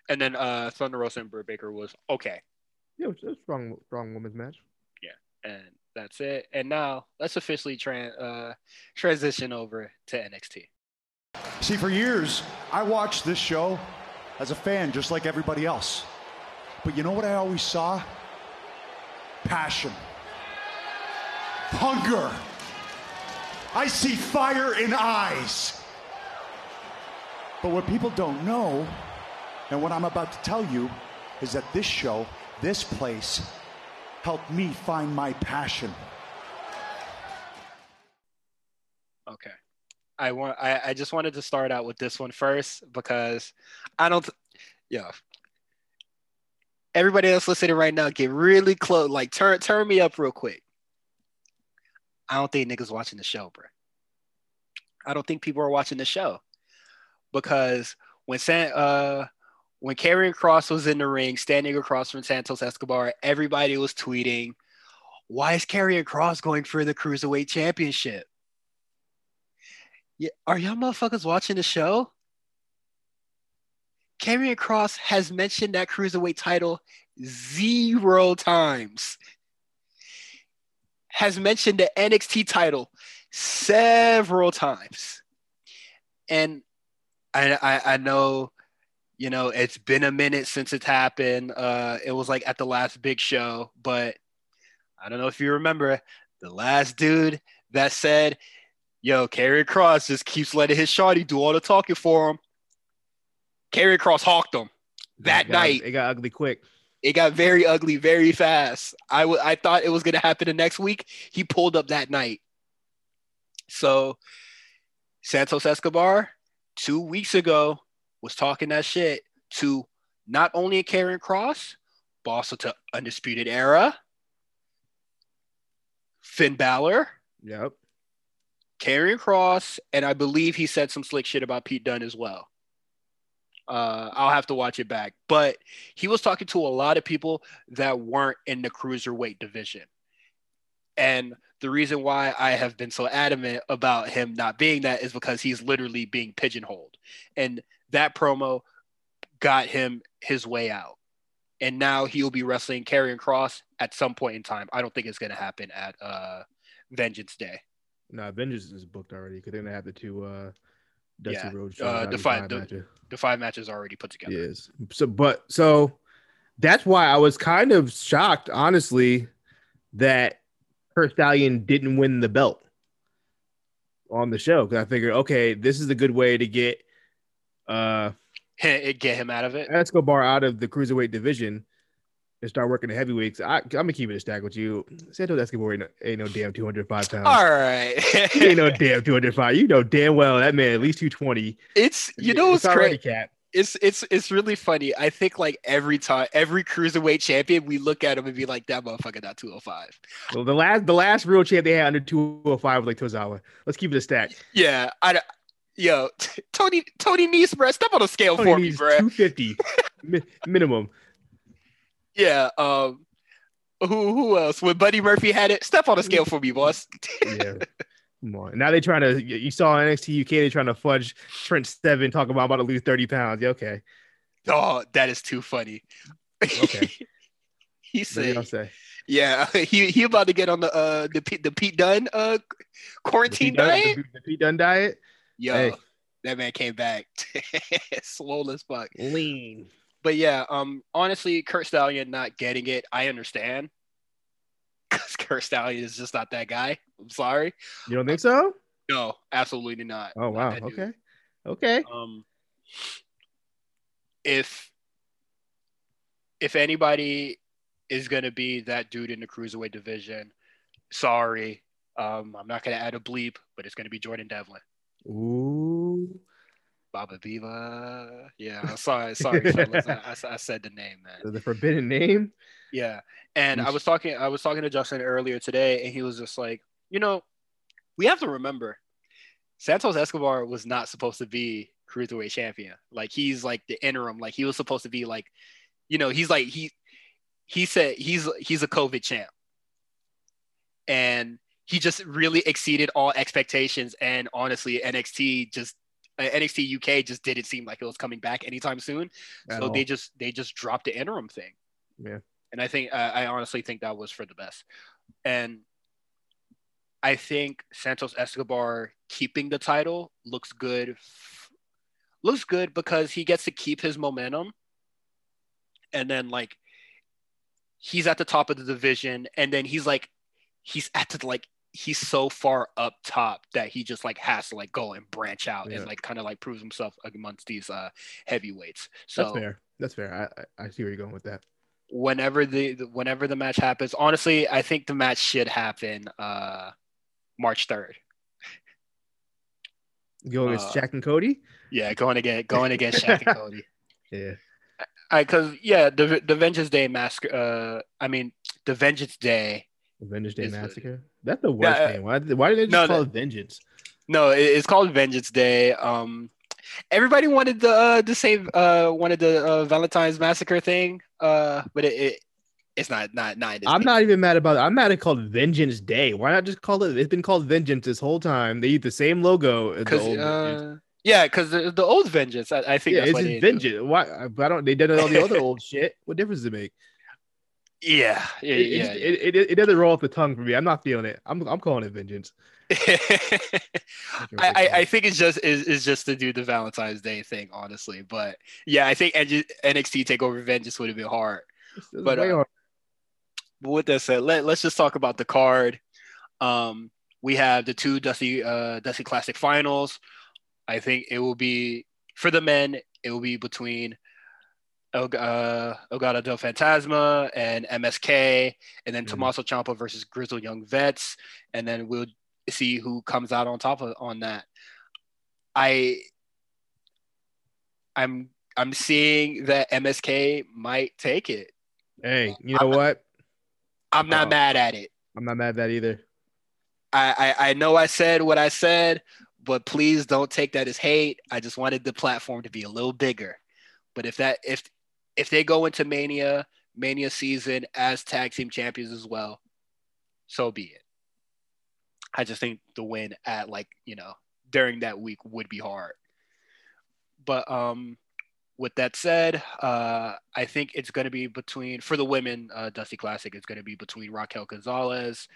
And then uh, Thunder Rosa and Britt Baker was okay,
Yeah, it was a strong, strong women's match.
Yeah, and that's it. And now let's officially uh, transition over to NXT.
See, for years, I watched this show as a fan, just like everybody else. But you know what I always saw? Passion, hunger. I see fire in eyes. But what people don't know, and what I'm about to tell you, is that this show, this place, helped me find my passion.
Okay, I want I, I just wanted to start out with this one first because I don't, yeah. Everybody else listening right now, get really close. Like turn turn me up real quick. I don't think niggas watching the show, bro. I don't think people are watching the show because when San uh when Karrion Kross was in the ring standing across from Santos Escobar, everybody was tweeting, "Why is Karrion Kross going for the cruiserweight championship?" Yeah, are y'all motherfuckers watching the show? Karrion Kross has mentioned that cruiserweight title zero times. Has mentioned the NXT title several times. And I, I I know, you know, it's been a minute since it's happened. Uh it was like at the last big show, but I don't know if you remember the last dude that said, yo, Karrion Kross just keeps letting his shawty do all the talking for him. Karrion Kross hawked him that
It got-
night.
it got ugly quick.
It got very ugly very fast. I I thought it was going to happen the next week. He pulled up that night. So Santos Escobar, two weeks ago, was talking that shit to not only a Karrion Kross, but also to Undisputed Era, Finn Balor,
Yep.
Karrion Kross, and I believe he said some slick shit about Pete Dunne as well. Uh, I'll have to watch it back. But he was talking to a lot of people that weren't in the cruiserweight division. And the reason why I have been so adamant about him not being that is because he's literally being pigeonholed. And that promo got him his way out. And now he'll be wrestling Karrion Kross at some point in time. I don't think it's going to happen at uh, Vengeance Day.
No, Vengeance is booked already because they're going to have the two uh, Dusty
yeah. Uh, the five, the, the, five matches already put together.
Yes. So, but so that's why I was kind of shocked, honestly, that her Stallion didn't win the belt on the show because I figured, okay, this is a good way to get uh
get him out of it.
Escobar out of the cruiserweight division and start working the heavyweights. I, am gonna keep it a stack with you. Santos Escobar ain't no, ain't no damn 205 pounds.
All right, [LAUGHS]
ain't no damn 205. You know damn well that man at least 220.
It's you know it's, crazy. Cap it's it's it's really funny. I think like every time, every cruiserweight champion, we look at him and be like, "That motherfucker not 205."
Well, the last the last real champ they had under 205 was like Tozawa. Let's keep it a stack.
Yeah, I yo [LAUGHS] Tony Tony Nese, bro, step on a scale Tony for me, bro.
250 [LAUGHS] mi- minimum.
Yeah. Um. Who who else? When Buddy Murphy had it, step on a scale for me, boss.
yeah. Come on. Now they're trying to. You saw NXT UK. They're trying to fudge Trent Seven. Talk about about to lose thirty pounds. Yeah, okay.
Oh, that is too funny.
Okay. [LAUGHS]
he said. Say? Yeah, he he about to get on the uh the Pete the Pete Dunne uh quarantine
the
diet.
The, the, Pete Dunne diet.
Yo, hey. that man came back [LAUGHS] swole as fuck,
lean.
But yeah, um, honestly, Curt Stallion not getting it, I understand [LAUGHS] because Curt Stallion is just not that guy. I'm sorry.
You don't think so?
No, absolutely not.
Oh wow.
Not
okay. Okay.
Um, if if anybody is gonna be that dude in the cruiserweight division, sorry, um, I'm not gonna add a bleep, but it's gonna be Jordan Devlin.
Ooh.
Baba Viva. Yeah, sorry, sorry, [LAUGHS] fellas. I, I, said the name, man.
The forbidden name.
Yeah, and I was talking, I was talking to Justin earlier today, and he was just like, you know, we have to remember, Santos Escobar was not supposed to be cruiserweight champion. Like he's like the interim. Like he was supposed to be like, you know, he's like he he said he's he's a COVID champ, and he just really exceeded all expectations. And honestly, NXT just uh, NXT UK just didn't seem like it was coming back anytime soon. At so all. they just they just dropped the interim thing.
Yeah.
And I think uh, I honestly think that was for the best. And I think Santos Escobar keeping the title looks good. Looks good because he gets to keep his momentum. And then like he's at the top of the division and then he's like he's at the like he's so far up top that he just like has to like go and branch out yeah. and like kind of like prove himself amongst these uh heavyweights. So
that's fair. That's fair. I I see where you're going with that.
Whenever the whenever the match happens, honestly, I think the match should happen uh March third.
Going against uh, Shaq and Cody.
Yeah, going again, going against Shaq and Cody. [LAUGHS]
Yeah.
I because yeah, the the Vengeance Day mask. Uh, I mean the Vengeance Day
Vengeance Day Massacre. That's the worst yeah, name. Why, why did they just no, call it Vengeance?
No, it's called Vengeance Day. Um, everybody wanted the uh, the same uh wanted the uh, Valentine's Massacre thing. Uh, but it, it it's not not not.
I'm not even mad about it. I'm mad at called Vengeance Day. Why not just call it? It's been called Vengeance this whole time. They use the same logo as the old
uh, Yeah, because the, the, old Vengeance. I, I think
yeah, it's Vengeance. Do. Why? I don't. They did all the other [LAUGHS] old shit. What difference does it make?
Yeah, yeah,
it,
yeah,
it, it, it, doesn't roll off the tongue for me. I'm not feeling it. I'm I'm calling it vengeance. [LAUGHS]
I, I, I think it's just is is just to do the Valentine's Day thing, honestly. But yeah, I think NXT Takeover Vengeance would have been hard. But, uh, hard. but with that said, let let's just talk about the card. Um, we have the two Dusty uh, Dusty Classic Finals. I think it will be for the men. It will be between El, uh, del Fantasma and MSK, and then mm-hmm. Tommaso Ciampa versus Grizzle Young Vets, and then we'll see who comes out on top of on that. I I'm I'm seeing that MSK might take it.
Hey, you know I'm, what?
I'm not oh, mad at it.
I'm not mad at that either.
I, I I know I said what I said, but please don't take that as hate. I just wanted the platform to be a little bigger. But if that if if they go into Mania Mania season as tag team champions as well, so be it. I just think the win at like you know during that week would be hard. But um, with that said, uh, I think it's going to be between for the women uh, Dusty Classic. It's going to be between Raquel Gonzalez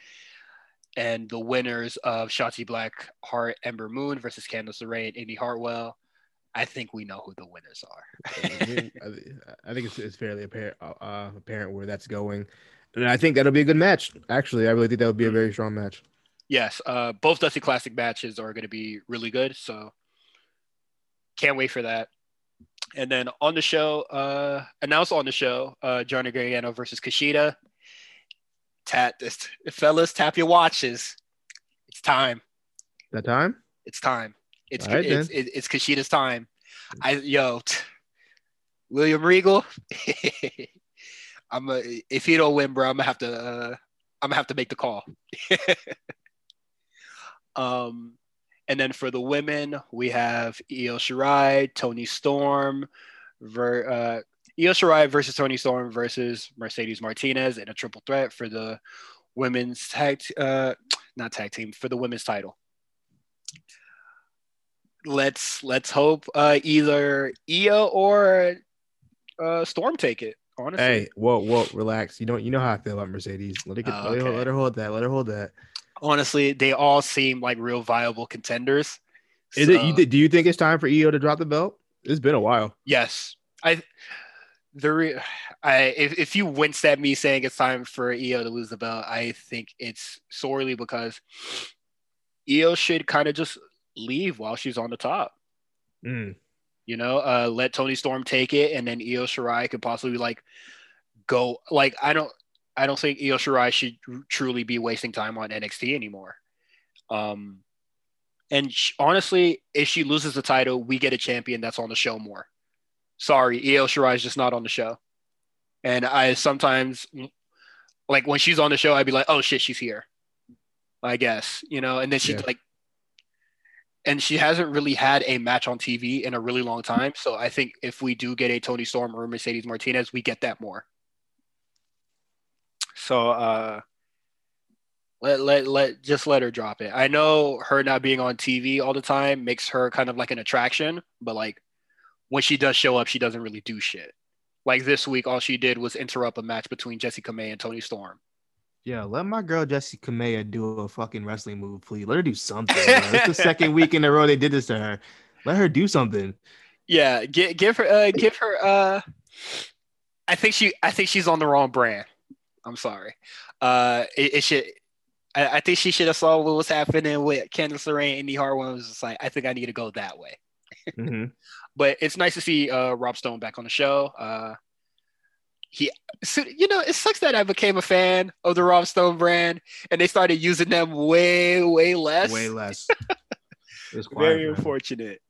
and the winners of Shotzi Black Heart Ember Moon versus Candice LeRae and Indi Hartwell. I think we know who the winners are.
I [LAUGHS] think it's, it's fairly apparent, uh, apparent where that's going, and I think that'll be a good match. Actually, I really think that would be a very strong match.
Yes, uh, both Dusty Classic matches are going to be really good, so can't wait for that. And then on the show, uh, announced on the show, uh, Johnny Gargano versus Kushida. Tat, [LAUGHS] fellas, tap your watches. It's time.
That time?
It's time. It's right, it's, it's, it's time. I yo, t- William Regal. [LAUGHS] I'm a, if he don't win, bro, I'm gonna have to uh, I'm gonna have to make the call. [LAUGHS] um, and then for the women, we have Io Shirai, Toni Storm, ver, uh, Io Shirai versus Toni Storm versus Mercedes Martinez in a triple threat for the women's tag, uh, not tag team, for the women's title let's let's hope uh, either Io or uh, Storm take it. Honestly.
Hey, whoa, whoa, relax. You know, you know how I feel about Mercedes. Let, it get, uh, okay. let, her, let her hold that. Let her hold that.
Honestly, they all seem like real viable contenders.
Is so, it? You, do you think it's time for Io to drop the belt? It's been a while.
Yes, I. The I if, if you winced at me saying it's time for Io to lose the belt, I think it's sorely because EO should kind of just leave while she's on the top.
Mm.
You know, uh, let Toni Storm take it, and then Io Shirai could possibly like go. Like I don't, I don't think Io Shirai should truly be wasting time on NXT anymore. Um, and she, honestly, if she loses the title, we get a champion that's on the show more. Sorry, Io Shirai is just not on the show. And I sometimes, like when she's on the show, I'd be like, "Oh shit, she's here." I guess you know, and then she's yeah. like and she hasn't really had a match on TV in a really long time. So I think if we do get a Toni Storm or Mercedes Martinez, we get that more. So uh let let let just let her drop it. I know her not being on TV all the time makes her kind of like an attraction, but like when she does show up, she doesn't really do shit. Like this week, all she did was interrupt a match between Jessi Kamea and Toni Storm.
Yeah, let my girl Jessi Kamea do a fucking wrestling move, please. Let her do something. it's the [LAUGHS] second week in a row they did this to her. Let her do something.
Yeah, give, give her, uh, give her. Uh, I think she, I think she's on the wrong brand. I'm sorry. Uh, it, it should. I, I, think she should have saw what was happening with Candice LeRae and Indi Hartwell. Was just like, I think I need to go that way.
Mm-hmm. [LAUGHS]
but it's nice to see uh, Rob Stone back on the show. Uh, he so, you know it sucks that i became a fan of the rob stone brand and they started using them way way less.
Way less. [LAUGHS]
Very unfortunate.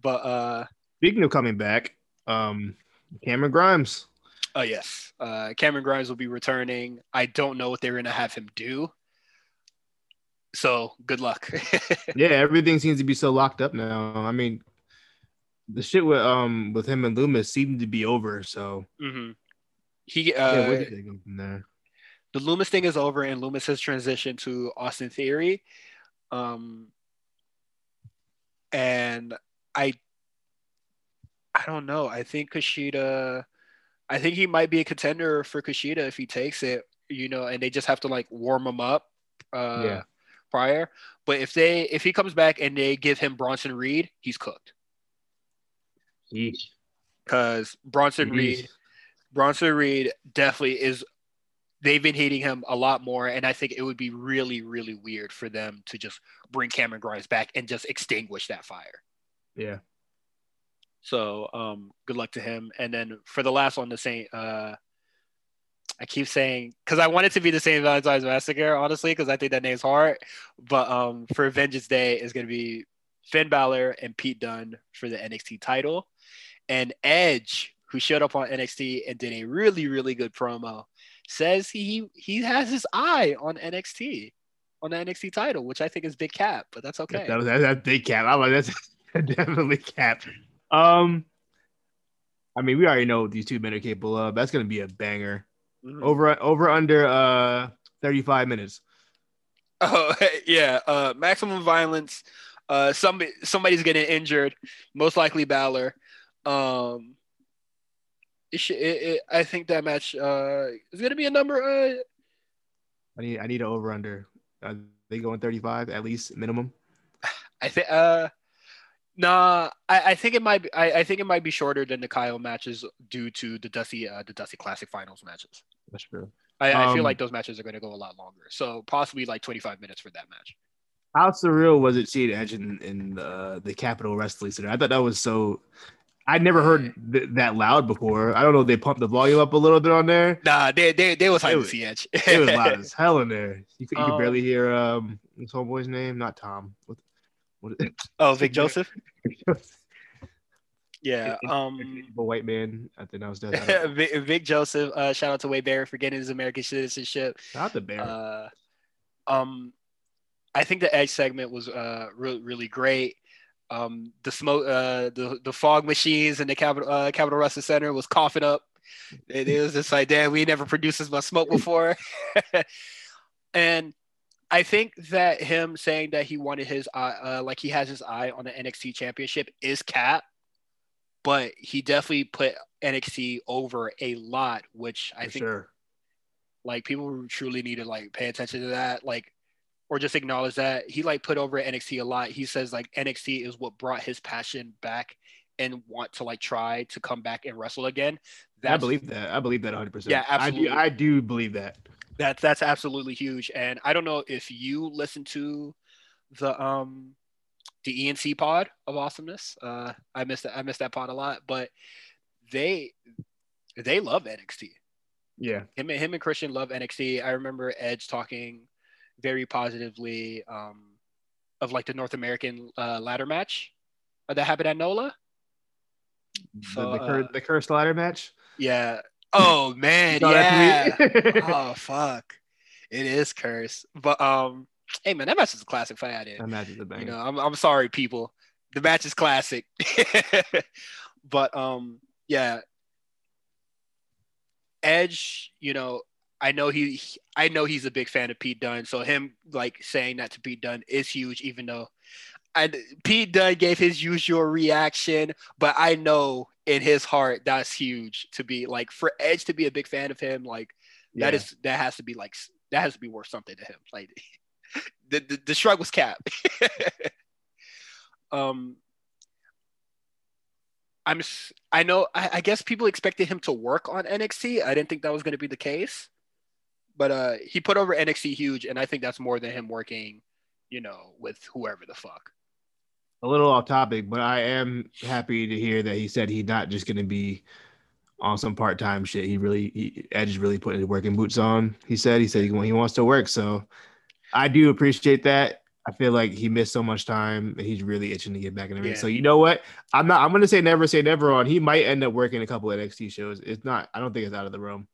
But uh
speaking of coming back um cameron grimes.
Oh yes. Uh cameron grimes will be returning. I don't know what they're gonna have him do. So good luck. [LAUGHS]
Yeah everything seems to be so locked up now. I mean the shit with um with him and Lumis seemed to be over so.
Mm-hmm. He uh, yeah, where did they go from there? The Lumis thing is over, and Lumis has transitioned to Austin Theory. Um, and I, I don't know. I think Kushida, I think he might be a contender for Kushida if he takes it. You know, and they just have to like warm him up. Uh, yeah. Prior, but if they if he comes back and they give him Bronson Reed, he's cooked. Because Bronson Reed Bronson Reed definitely is. They've been hating him a lot more, and I think it would be really, really weird for them to just bring Cameron Grimes back and just extinguish that fire.
Yeah.
So, um, good luck to him. And then for the last one, the same. Uh, I keep saying because I want it to be the same Valentine's Massacre, honestly, because I think that name's hard. But um, for Vengeance Day is going to be Finn Balor and Pete Dunne for the NXT title, and Edge who showed up on NXT and did a really, really good promo, says he he has his eye on NXT, on the NXT title, which I think is big cap, but that's okay.
That, that, that's big cap. I'm like that's [LAUGHS] definitely cap. Um, I mean, we already know what these two men are capable of. That's gonna be a banger. Mm-hmm. Over over under uh 35 minutes. [LAUGHS]
Oh yeah, uh maximum violence. Uh somebody somebody's getting injured, most likely Balor. Um it it, it, I think that match uh is gonna be a number uh
I need I need an over under. Are they going 35 at least minimum? [SIGHS]
I think uh Nah, I, I think it might be. I, I think it might be shorter than the Kyle matches due to the Dusty uh, the Dusty Classic Finals matches.
That's true.
I, um, I feel um, like those matches are going to go a lot longer, so possibly like 25 minutes for that match.
How surreal was it seeing Edge in, in uh, the Capitol Wrestling Center? I thought that was so. I never heard th- that loud before. I don't know. if They pumped the volume up a little bit on there.
Nah, they they they was high see Edge. [LAUGHS]
it was loud as hell in there. You could, you could um, barely hear um this homeboy's name, not Tom. What,
what oh, Vic Joseph. [LAUGHS] Yeah. Um,
a white man. I think I was done.
Vic, Vic, Joseph. Uh, shout out to Wade Barrett for getting his American citizenship.
Out to Barrett. Uh,
um, I think the Edge segment was uh really really great. Um, the smoke, uh, the the fog machines in the Capitol uh, Capitol Wrestling Center was coughing up. It, it was just like, damn, we never produced this much smoke before. [LAUGHS] and I think that him saying that he wanted his eye, uh, like he has his eye on the NXT Championship is cap, but he definitely put NXT over a lot, which I think sure. like people truly need to like pay attention to that, like or just acknowledge that he like put over NXT a lot. He says like NXT is what brought his passion back and want to like try to come back and wrestle again.
That's, I believe that. I believe that 100. percent
Yeah, absolutely.
I do, I do believe that.
That's that's absolutely huge. And I don't know if you listen to the um the ENC pod of awesomeness. Uh I missed that I missed that pod a lot, but they they love NXT.
Yeah.
Him, him and Christian love NXT. I remember Edge talking very positively um of like the North American uh, ladder match that happened at NOLA.
So, the, the, cur- uh, the cursed ladder match.
Yeah, Oh [LAUGHS] man, yeah. [LAUGHS] oh fuck, it is curse. But um, hey man, that match is a classic fight.
That match is a banger.
You know, I'm I'm sorry, people. The match is classic. [LAUGHS] but um, yeah. Edge, you know, I know he, I know he's a big fan of Pete Dunne, so him like saying that to Pete Dunne is huge, even though and Pete Dunne gave his usual reaction, but I know in his heart that's huge to be like for Edge to be a big fan of him. Like yeah. that is that has to be like that has to be worth something to him. Like [LAUGHS] the the, the shrug was capped. [LAUGHS] um, I'm I know I, I guess people expected him to work on NXT. I didn't think that was going to be the case, but uh, he put over NXT huge, and I think that's more than him working, you know, with whoever the fuck
a little off topic, but I am happy to hear that he said he's not just going to be on some part time shit. He really, he, Edge is really putting his working boots on. He said, he said he, he wants to work. So I do appreciate that. I feel like he missed so much time and he's really itching to get back in the ring. Yeah. So you know what? I'm not. I'm gonna say never say never on. He might end up working a couple of NXT shows. It's not. I don't think it's out of the realm.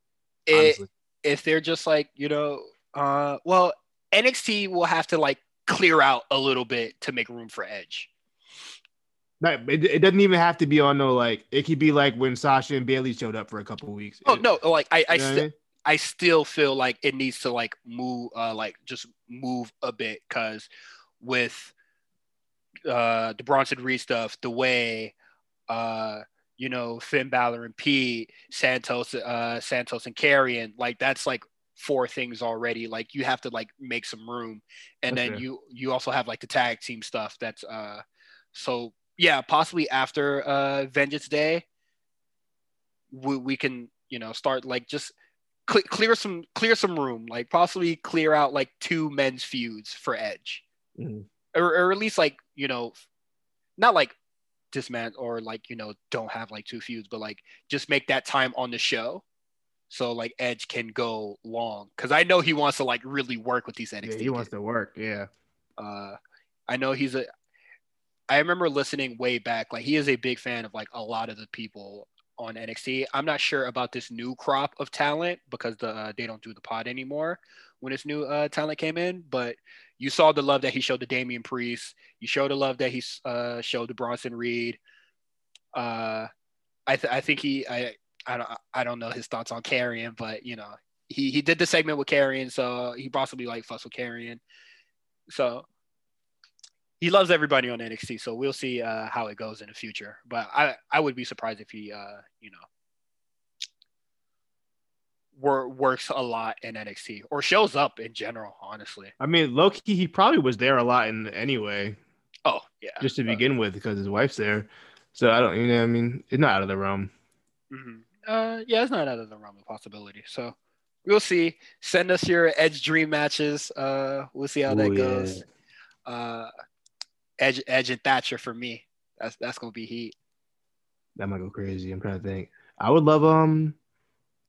It, if they're just like you know, uh, well, NXT will have to like clear out a little bit to make room for Edge.
Not, it, it doesn't even have to be on no like it could be like when Sasha and Bailey showed up for a couple weeks.
Oh it, no, like I I, st- I, mean? I still feel like it needs to like move uh like just move a bit because with uh the Bronson Reed stuff, the way uh you know Finn Balor and Pete Santos uh Santos and Karrion like that's like four things already. Like you have to like make some room. And then you you also have like the tag team stuff that's uh so yeah, possibly after uh, Vengeance Day, we, we can you know start like just cl- clear some clear some room, like possibly clear out like two men's feuds for Edge, mm-hmm. or, or at least like you know, not like dismantle or like you know don't have like two feuds, but like just make that time on the show so like Edge can go long because I know he wants to like really work with these NXT.
Yeah, he wants to work. Yeah.
Uh, I know he's a. I remember listening way back. Like he is a big fan of like a lot of the people on NXT. I'm not sure about this new crop of talent because the uh, they don't do the pod anymore when this new uh, talent came in. But you saw the love that he showed to Damian Priest. You showed the love that he uh, showed to Bronson Reed. Uh, I th- I think he I I don't I don't know his thoughts on Karrion, but you know he he did the segment with Karrion, so he possibly like fuss with Karrion. So he loves everybody on NXT, so we'll see uh, how it goes in the future. But I I would be surprised if he uh you know wor- works a lot in NXT or shows up in general. Honestly,
I mean, Loki, he probably was there a lot in anyway.
Oh yeah,
just to
uh,
begin with, because his wife's there. So I don't, you know, I mean, it's not out of the realm.
Mm-hmm. Uh, yeah, it's not out of the realm of possibility. So we'll see. Send us your Edge Dream matches. Uh, we'll see how Ooh, that goes. Yeah. Uh, Edge, Edge and Thatcher for me. That's that's gonna be heat.
That might go crazy. I'm trying to think. I would love um,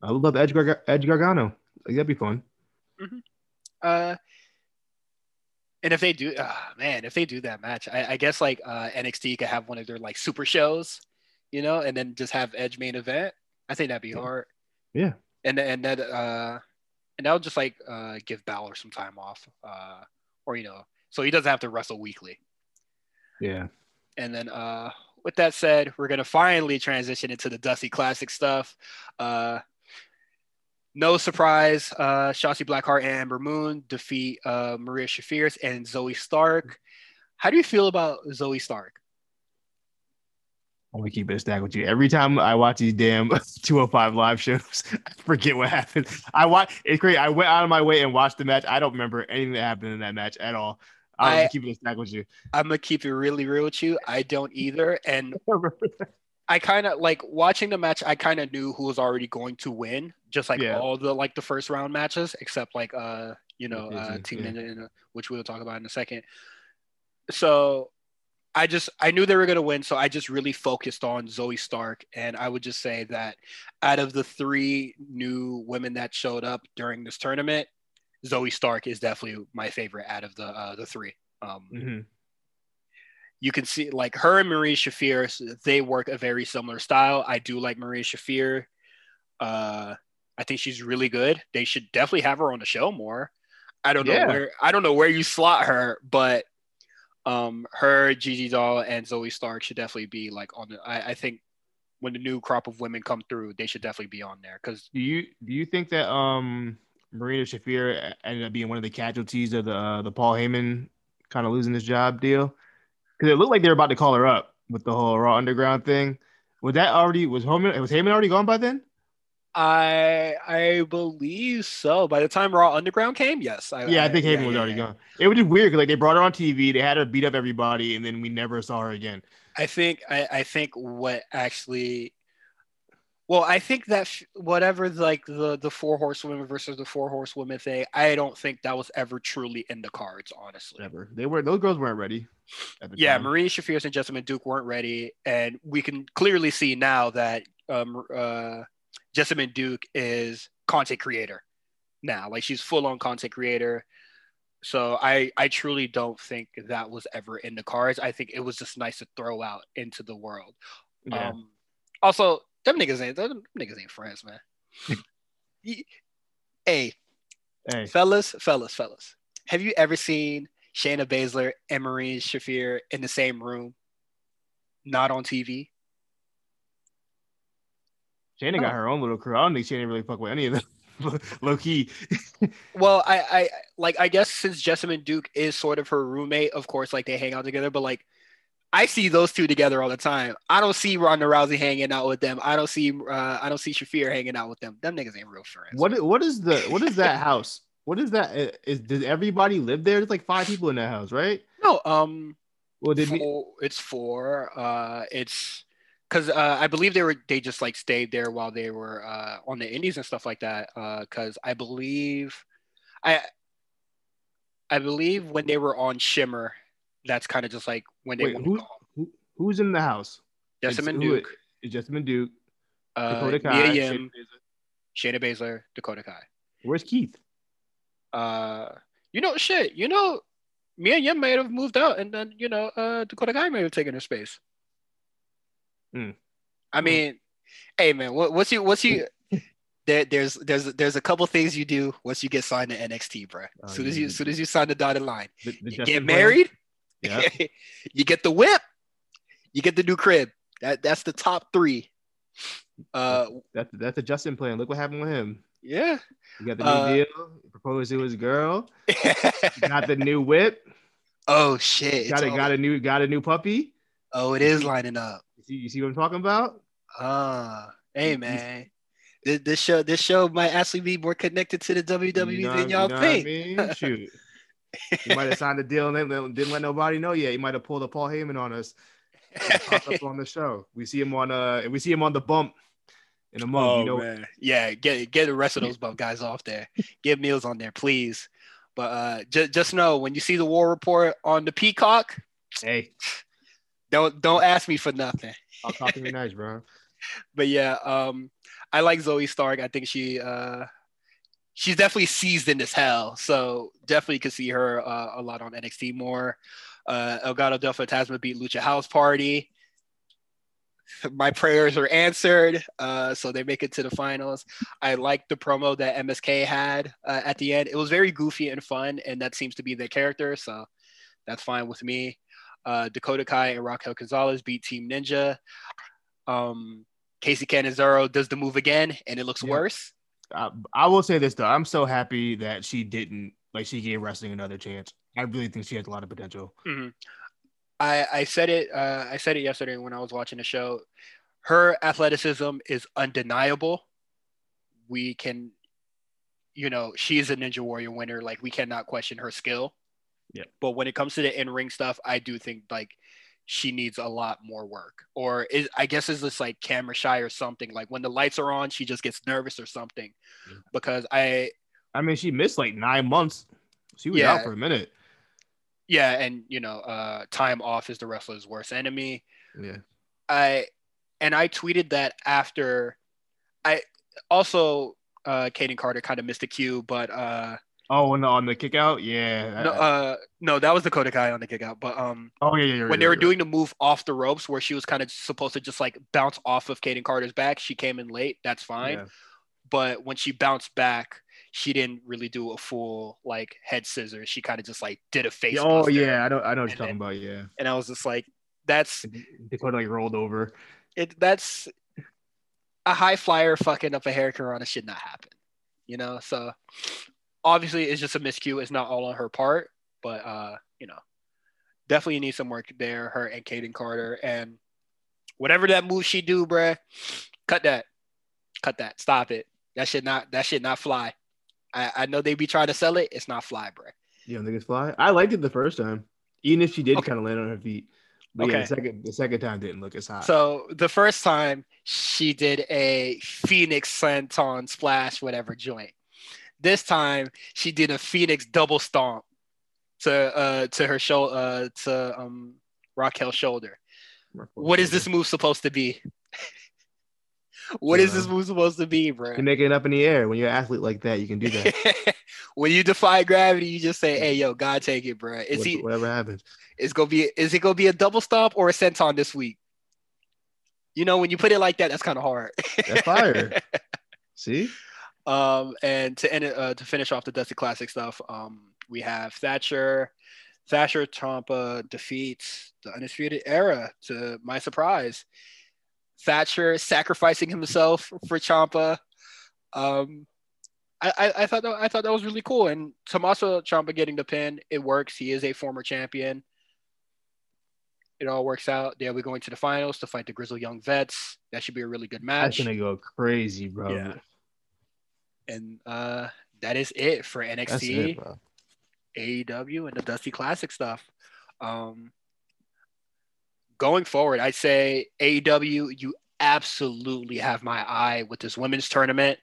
I would love Edge Gar- Edge Gargano. Like, that'd be fun.
Mm-hmm. Uh, and if they do, uh, man, if they do that match, I, I guess like uh, NXT could have one of their like super shows, you know, and then just have Edge main event. I think that'd be
yeah.
hard.
Yeah.
And and that uh, and that would just like uh, give Balor some time off, uh, or you know, so he doesn't have to wrestle weekly.
Yeah.
And then uh, with that said, we're gonna finally transition into the Dusty Classic stuff. Uh, no surprise, uh, Shotzi Blackheart and Ember Moon defeat uh, Marina Shafir and Zoey Stark. How do you feel about Zoey Stark?
I'm gonna keep it a stack with you. Every time I watch these damn [LAUGHS] 205 live shows, [LAUGHS] I forget what happened. I watch it's great. I went out of my way and watched the match. I don't remember anything that happened in that match at all. I'm I, keep it a stack with you.
I'm gonna keep it really real with you. I don't either. And [LAUGHS] I kind of like watching the match. I kind of knew who was already going to win, just like yeah. all the like the first round matches, except like uh you know uh, Team yeah. Ninja, which we'll talk about in a second. So I just I knew they were gonna win, so I just really focused on Zoey Stark, and I would just say that out of the three new women that showed up during this tournament, Zoey Stark is definitely my favorite out of the uh, the three. Um, mm-hmm you can see like her and Marina Shafir, they work a very similar style. I do like Marina Shafir. Uh, I think she's really good. They should definitely have her on the show more. I don't yeah. know where I don't know where you slot her, but um, her, Gigi Doll, and Zoey Stark should definitely be like on the. I, I think when the new crop of women come through, they should definitely be on there. Because
do you do you think that um Marina Shafir ended up being one of the casualties of the uh, the Paul Heyman kind of losing his job deal? Because it looked like they were about to call her up with the whole Raw Underground thing. Was that already was Heyman was Heyman already gone by then?
I I believe so. By the time Raw Underground came, yes.
I, yeah, I, I think Heyman yeah, was already yeah. gone. It was just weird because like they brought her on TV, they had her beat up everybody, and then we never saw her again.
I think I, I think what actually well, I think that whatever like the the four horsewomen versus the four horsewomen thing, I don't think that was ever truly in the cards, honestly.
Never. They were those girls weren't ready.
Yeah, time. Marina Shafir and Jessamyn Duke weren't ready, and we can clearly see now that um, uh, Jessamyn Duke is content creator now. Like she's full on content creator. So I I truly don't think that was ever in the cards. I think it was just nice to throw out into the world. Yeah. Um, also, them niggas ain't them niggas ain't friends, man. [LAUGHS] hey, hey, fellas, fellas, fellas. Have you ever seen Shayna Baszler and Marina Shafir in the same room, not on TV?
Shayna no. got her own little crew. I don't think Shayna really fuck with any of them. [LAUGHS] low key.
well, I, I like I guess since Jessamyn Duke is sort of her roommate, of course, like they hang out together, but like I see those two together all the time. I don't see Ronda Rousey hanging out with them. I don't see uh, I don't see Shafir hanging out with them. Them niggas ain't real friends.
What what is the what is that [LAUGHS] house? What is that? Is does everybody live there? There's like five people in that house, right?
No, um, well, did four, we... it's four. Uh, it's because uh, I believe they were they just like stayed there while they were uh on the Indies and stuff like that. Uh, because I believe, I I believe when they were on Shimmer, that's kind of just like when they Wait,
who, who, who's in the house?
Jessamyn Duke.
It's Jessamyn Duke.
Uh, Dakota Kai. Mia Yim, Shayna Baszler, Dakota Kai.
Where's Keith?
Uh, you know, shit. You know, me and Yim may have moved out, and then you know, uh, Dakota Kai may have taken her space.
Hmm.
I mean, hey man, what, what's you what's you? there, there's there's there's a couple things you do once you get signed to NXT, bro. As soon as you as soon as you sign the dotted line, the, the you get married, yeah. [LAUGHS] you get the whip, you get the new crib. That that's the top three. Uh,
that's that's a Justin plan. Look what happened with him.
Yeah,
You got the new
uh,
deal. He proposed to his girl. [LAUGHS] got the new whip.
Oh shit!
Got a, got a new got a new puppy.
Oh, it is lining up.
You see, you see what I'm talking about?
Ah, uh, hey man, this, this, show this show might actually be more connected to the WWE you know, than y'all
you
think.
I mean? [LAUGHS] Shoot, you might have signed a deal and didn't let nobody know yet. You might have pulled a Paul Heyman on us. up [LAUGHS] on the show. We see him on uh, we see him on the bump in a month.
Oh
you know?
man, yeah, get get the rest of those bump guys off there. Get meals on there, please. But uh, just just know when you see the war report on the Peacock,
hey,
don't don't ask me for nothing.
I'll talk to you nice, bro. [LAUGHS]
But yeah, um, I like Zoey Stark. I think she uh, she's definitely seasoned as hell. So definitely could see her uh, a lot on NXT more. Uh, Legado del Fantasma beat Lucha House Party. [LAUGHS] My prayers are answered, uh, so they make it to the finals. I like the promo that MSK had uh, at the end. It was very goofy and fun, and that seems to be their character, so that's fine with me. Uh, Dakota Kai and Raquel Gonzalez beat Team Ninja. Um, Kacy Catanzaro does the move again, and it looks yeah. worse.
Uh, I will say this though, I'm so happy that she didn't like she gave wrestling another chance. I really think she has a lot of potential.
Mm-hmm. I I said it uh, I said it yesterday when I was watching the show. Her athleticism is undeniable. We can, you know, she's a Ninja Warrior winner. Like we cannot question her skill.
Yeah.
But when it comes to the in ring stuff, I do think like she needs a lot more work. Or is I guess is this like camera shy or something? Like when the lights are on, she just gets nervous or something. Yeah. Because I
I mean she missed like nine months. She was yeah. out for a minute.
Yeah, and you know, uh, time off is the wrestler's worst enemy.
Yeah.
I and I tweeted that after I also uh Kayden Carter kind of missed a cue, but uh
Oh, on the, on the kick out, yeah.
No, uh, no, that was the Dakota Kai on the kick out. But um,
oh yeah, yeah. yeah
when
right,
they were doing the move off the ropes, where she was kind of supposed to just like bounce off of Kayden Carter's back, she came in late. That's fine. Yeah. But when she bounced back, she didn't really do a full like head scissors. She kind of just like did a face.
Oh yeah, I know, I know what you're talking about. Yeah.
And I was just like, that's
Dakota like rolled over.
It that's a high flyer fucking up a hurricanrana should not happen. You know, so obviously it's just a miscue. It's not all on her part, but uh, you know, definitely need some work there. Her and Kayden Carter and whatever that move she do, bruh, cut that, cut that, stop it. That should not that should not fly. I, I know they be trying to sell it. It's not fly, bruh.
You don't think it's fly? I liked it the first time, even if she did okay. kind of land on her feet. But okay. yeah, the second the second time didn't look as hot.
So the first time she did a Phoenix Senton splash, whatever joint. This time she did a Phoenix double stomp to uh to her shoulder uh to um Raquel's shoulder. what is this move supposed to be? [LAUGHS] What is this move supposed to be, bro?
You make it up in the air. When you're an athlete like that, you can do that. [LAUGHS]
when you defy gravity, you just say, "Hey, yo, God, take it, bro." Is he
whatever happens?
Is gonna be is it gonna be a double stomp or a senton this week? You know, when you put it like that, that's kind of hard.
That's fire. [LAUGHS] See.
Um, and to end it, uh, to finish off the Dusty Classic stuff, um, we have Thatcher. Thatcher Ciampa defeats the Undisputed Era to my surprise. Thatcher sacrificing himself for Ciampa. Um, I, I, I, thought that, I thought that was really cool. And Tommaso Ciampa getting the pin, it works. He is a former champion. It all works out. They'll be going to the finals to fight the Grizzle Young Vets. That should be a really good match.
That's gonna go crazy, bro.
Yeah. And uh, that is it for NXT, it, AEW, and the Dusty Classic stuff. Um, going forward, I'd say AEW, you absolutely have my eye with this women's tournament.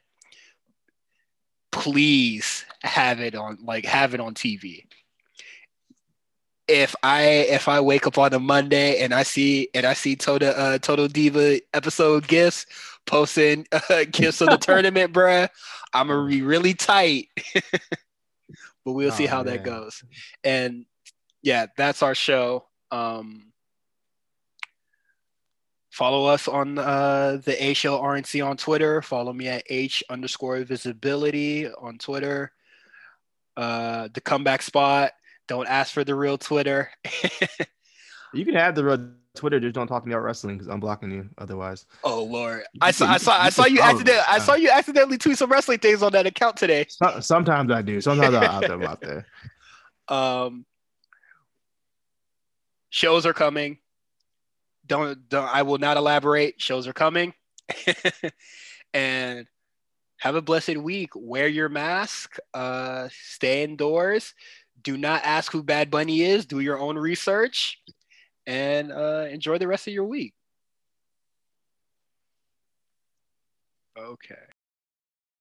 Please have it on, like, have it on TV. If I if I wake up on a Monday and I see and I see Total uh, Total Diva episode gifts posting [LAUGHS] uh, gifts of the [LAUGHS] tournament, bruh, I'm gonna be really tight. [LAUGHS] but we'll oh, see how man. that goes. And yeah, that's our show. Um, follow us on uh, the A Show RNC on Twitter. Follow me at H underscore visibility on Twitter. Uh, the comeback spot. Don't ask for the real Twitter. [LAUGHS]
You can have the real Twitter. Just don't talk to me about wrestling because I'm blocking you otherwise.
Oh lord, I saw, I saw, I saw you accidentally. I saw you accidentally tweet some wrestling things on that account today.
Sometimes I do. Sometimes I out them out there. [LAUGHS]
Um, shows are coming. Don't, don't I will not elaborate. Shows are coming, [LAUGHS] and have a blessed week. Wear your mask. Uh, stay indoors. Do not ask who Bad Bunny is. Do your own research and uh, enjoy the rest of your week. Okay.